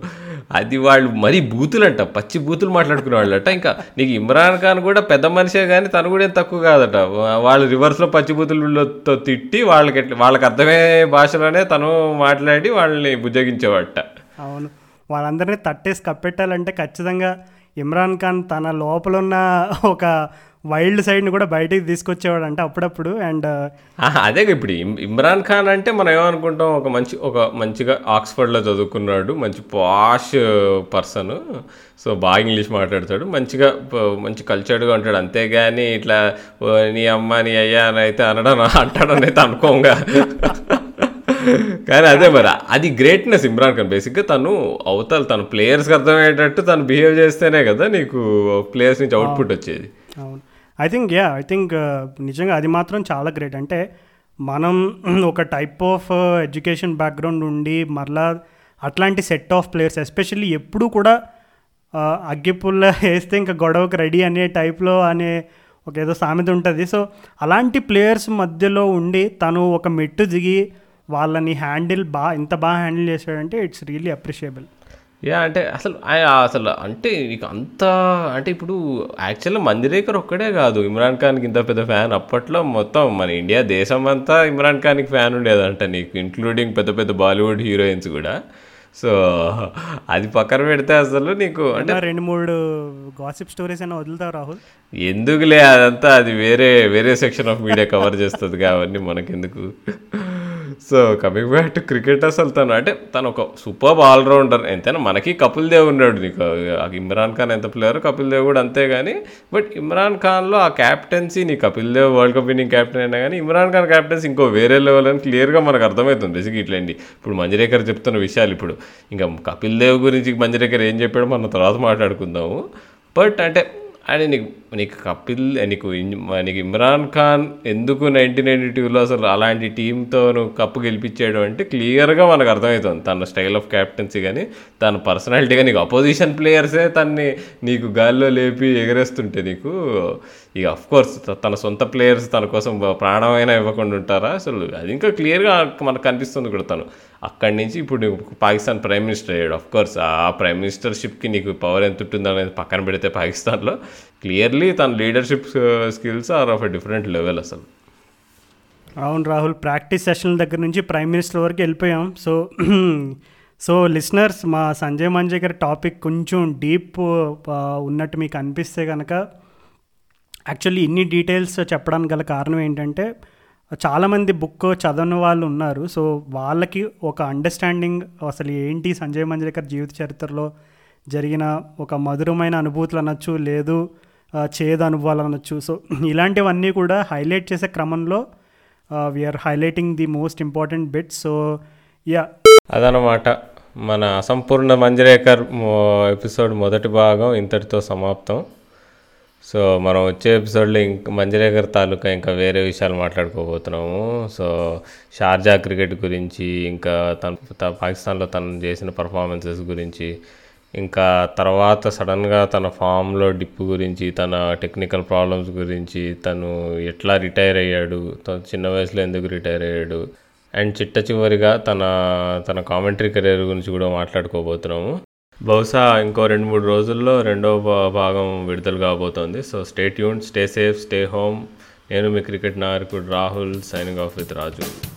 అది వాళ్ళు మరీ బూతులంట పచ్చి బూతులు మాట్లాడుకునే వాళ్ళట. ఇంకా నీకు ఇమ్రాన్ ఖాన్ కూడా పెద్ద మనిషే కానీ తను కూడా ఏం తక్కువ కాదట. వాళ్ళు రివర్స్లో పచ్చి బూతులతో తిట్టి వాళ్ళకి ఎట్లా- వాళ్ళకి అర్థమయ్యే భాషలోనే తను మాట్లాడి వాళ్ళని బుజ్జగించేవాట. అవును. వాళ్ళందరినీ తట్టేసి కప్పెట్టాలంటే ఖచ్చితంగా ఇమ్రాన్ ఖాన్ తన లోపల ఉన్న ఒక వైల్డ్ సైడ్ని కూడా బయటికి తీసుకొచ్చేవాడు అంటే అప్పుడప్పుడు. అండ్ ఆహా, అదే ఇప్పుడు ఇమ్- ఇమ్రాన్ ఖాన్ అంటే మనం ఏమనుకుంటాం ఒక మంచి ఒక మంచిగా ఆక్స్ఫర్డ్లో చదువుకున్నాడు మంచి పాష్ పర్సన్. సో బాగా ఇంగ్లీష్ మాట్లాడతాడు మంచిగా మంచి కల్చర్డ్గా ఉంటాడు. అంతేగాని ఇట్లా "ఓ, నీ అమ్మ నీ అయ్యా అని అయితే అనడం అంటాడని అయితే అనుకోంగా. కానీ అదే మరి అది గ్రేట్నెస్ ఇమ్రాన్ ఖాన్. బేసిక్గా తను అవతల తను ప్లేయర్స్కి అర్థమయ్యేటట్టు తను బిహేవ్ చేస్తేనే కదా నీకు ప్లేయర్స్ నుంచి అవుట్పుట్ వచ్చేది. అవును. I think yeah I think నిజంగా అది మాత్రం చాలా గ్రేట్ అంటే మనం ఒక టైప్ ఆఫ్ ఎడ్యుకేషన్ బ్యాక్గ్రౌండ్ ఉండి మరలా అట్లాంటి సెట్ ఆఫ్ ప్లేయర్స్ ఎస్పెషల్లీ ఎప్పుడూ కూడా uh, అగ్గిపుల్ల వేస్తే ఇంకా గొడవకు రెడీ అనే టైప్లో అనే ఒక ఏదో సామెత ఉంటుంది. సో అలాంటి ప్లేయర్స్ మధ్యలో ఉండి తను ఒక మెట్టు దిగి వాళ్ళని హ్యాండిల్ బాగా ఇంత బాగా హ్యాండిల్ చేశాడంటే ఇట్స్ రియల్లీ అప్రిషియబుల్ యా అంటే అసలు అసలు అంటే నీకు అంత అంటే ఇప్పుడు యాక్చువల్గా మందిరేకర్ ఒక్కడే కాదు. ఇమ్రాన్ ఖాన్కి ఇంత పెద్ద ఫ్యాన్ అప్పట్లో మొత్తం మన ఇండియా దేశం అంతా ఇమ్రాన్ ఖాన్కి ఫ్యాన్ ఉండేదంట నీకు ఇంక్లూడింగ్ పెద్ద పెద్ద బాలీవుడ్ హీరోయిన్స్ కూడా. సో అది పక్కన పెడితే అసలు నీకు అంటే రెండు మూడు గాసిప్ స్టోరీస్ అయినా వదులుతావు రాహుల్? ఎందుకులే అదంతా అది వేరే వేరే సెక్షన్ ఆఫ్ మీడియా కవర్ చేస్తుంది కాబట్టి మనకెందుకు? So coming back to cricket అసలు తను అంటే తను ఒక సూపర్ ఆల్రౌండర్ ఎంతైనా మనకి కపిల్ దేవ్ ఉన్నాడు నీకు. ఇమ్రాన్ ఖాన్ ఎంత ప్లేయర్ కపిల్ దేవ్ కూడా అంతే కానీ బట్ ఇమ్రాన్ ఖాన్లో ఆ క్యాప్టెన్సీ నీ Kapil Dev world cup winning captain అయినా కానీ ఇమ్రాన్ ఖాన్ క్యాప్టెన్సీ ఇంకో వేరే లెవెల్ అని క్లియర్గా మనకు అర్థమవుతుంది. బేసిక్ ఇట్లండి. ఇప్పుడు మంజరేకర్ చెప్తున్న విషయాలు ఇప్పుడు. ఇంకా కపిల్ దేవ్ గురించి మంజరేకర్ ఏం చెప్పాడో మనం తర్వాత మాట్లాడుకుందాము. బట్ అంటే అండ్ నీకు నీకు కపిల్ నీకు నీకు ఇమ్రాన్ ఖాన్ ఎందుకు నైన్టీన్ నైన్టీ టూలో అసలు అలాంటి టీంతో నువ్వు కప్పు గెలిపించాడు అంటే క్లియర్గా మనకు అర్థమవుతుంది. తన స్టైల్ ఆఫ్ క్యాప్టెన్సీ కానీ తన పర్సనాలిటీ కానీ నీకు అపోజిషన్ ప్లేయర్సే తన్ని నీకు గాల్లో లేపి ఎగరేస్తుంటే నీకు ఇక అఫ్ కోర్స్ తన సొంత ప్లేయర్స్ తన కోసం ప్రాణమైనా ఇవ్వకుండా ఉంటారా? అసలు అది ఇంకా క్లియర్గా మనకు కనిపిస్తుంది కూడా తను. అక్కడి నుంచి ఇప్పుడు నువ్వు పాకిస్తాన్ ప్రైమ్ మినిస్టర్ అయ్యాడు. అఫ్ కోర్స్ ఆ ప్రైమ్ మినిస్టర్షిప్కి నీకు పవర్ ఎంత ఉంటుంది అనేది పక్కన పెడితే పాకిస్తాన్లో. క్లియర్లీ తన leadership skills are of a different level అసలు. అవును రాహుల్ ప్రాక్టీస్ సెషన్ల దగ్గర నుంచి ప్రైమ్ మినిస్టర్ వరకు వెళ్ళిపోయాం. సో సో లిసనర్స్ మా సంజయ్ మంజయ్ గారి టాపిక్ కొంచెం డీప్ uh, ఉన్నట్టు మీకు అనిపిస్తే కనుక యాక్చువల్లీ ఇన్ని డీటెయిల్స్ చెప్పడానికి గల కారణం ఏంటంటే చాలామంది బుక్ చదవని వాళ్ళు ఉన్నారు. సో వాళ్ళకి ఒక అండర్స్టాండింగ్ అసలు ఏంటి సంజయ్ మంజరేకర్ జీవిత చరిత్రలో జరిగిన ఒక మధురమైన అనుభూతులు అనొచ్చు లేదు చేదు అనుభవాలు అనొచ్చు. సో ఇలాంటివన్నీ కూడా హైలైట్ చేసే క్రమంలో we are highlighting the most important bit so yeah అదనమాట. మన అసంపూర్ణ మంజరేకర్ ఎపిసోడ్ మొదటి భాగం ఇంతటితో సమాప్తం. సో మనం వచ్చే ఎపిసోడ్లో ఇంక మంజరేకర్ తాలూకా ఇంకా వేరే విషయాలు మాట్లాడుకోబోతున్నాము. సో షార్జా క్రికెట్ గురించి ఇంకా తన పాకిస్తాన్లో తను చేసిన పర్ఫార్మెన్సెస్ గురించి ఇంకా తర్వాత సడన్గా తన ఫామ్లో డిప్ గురించి తన టెక్నికల్ ప్రాబ్లమ్స్ గురించి తను ఎట్లా రిటైర్ అయ్యాడు తను చిన్న వయసులో ఎందుకు రిటైర్ అయ్యాడు అండ్ చిట్ట చివరిగా తన తన కామెంటరీ కెరీర్ గురించి కూడా మాట్లాడుకోబోతున్నాము. బహుశా ఇంకో రెండు మూడు రోజుల్లో రెండో భా- భాగం విడుదల కాబోతోంది. So stay tune stay safe stay home నేను మీ క్రికెట్ నాయకుడు Rahul signing off with Raju.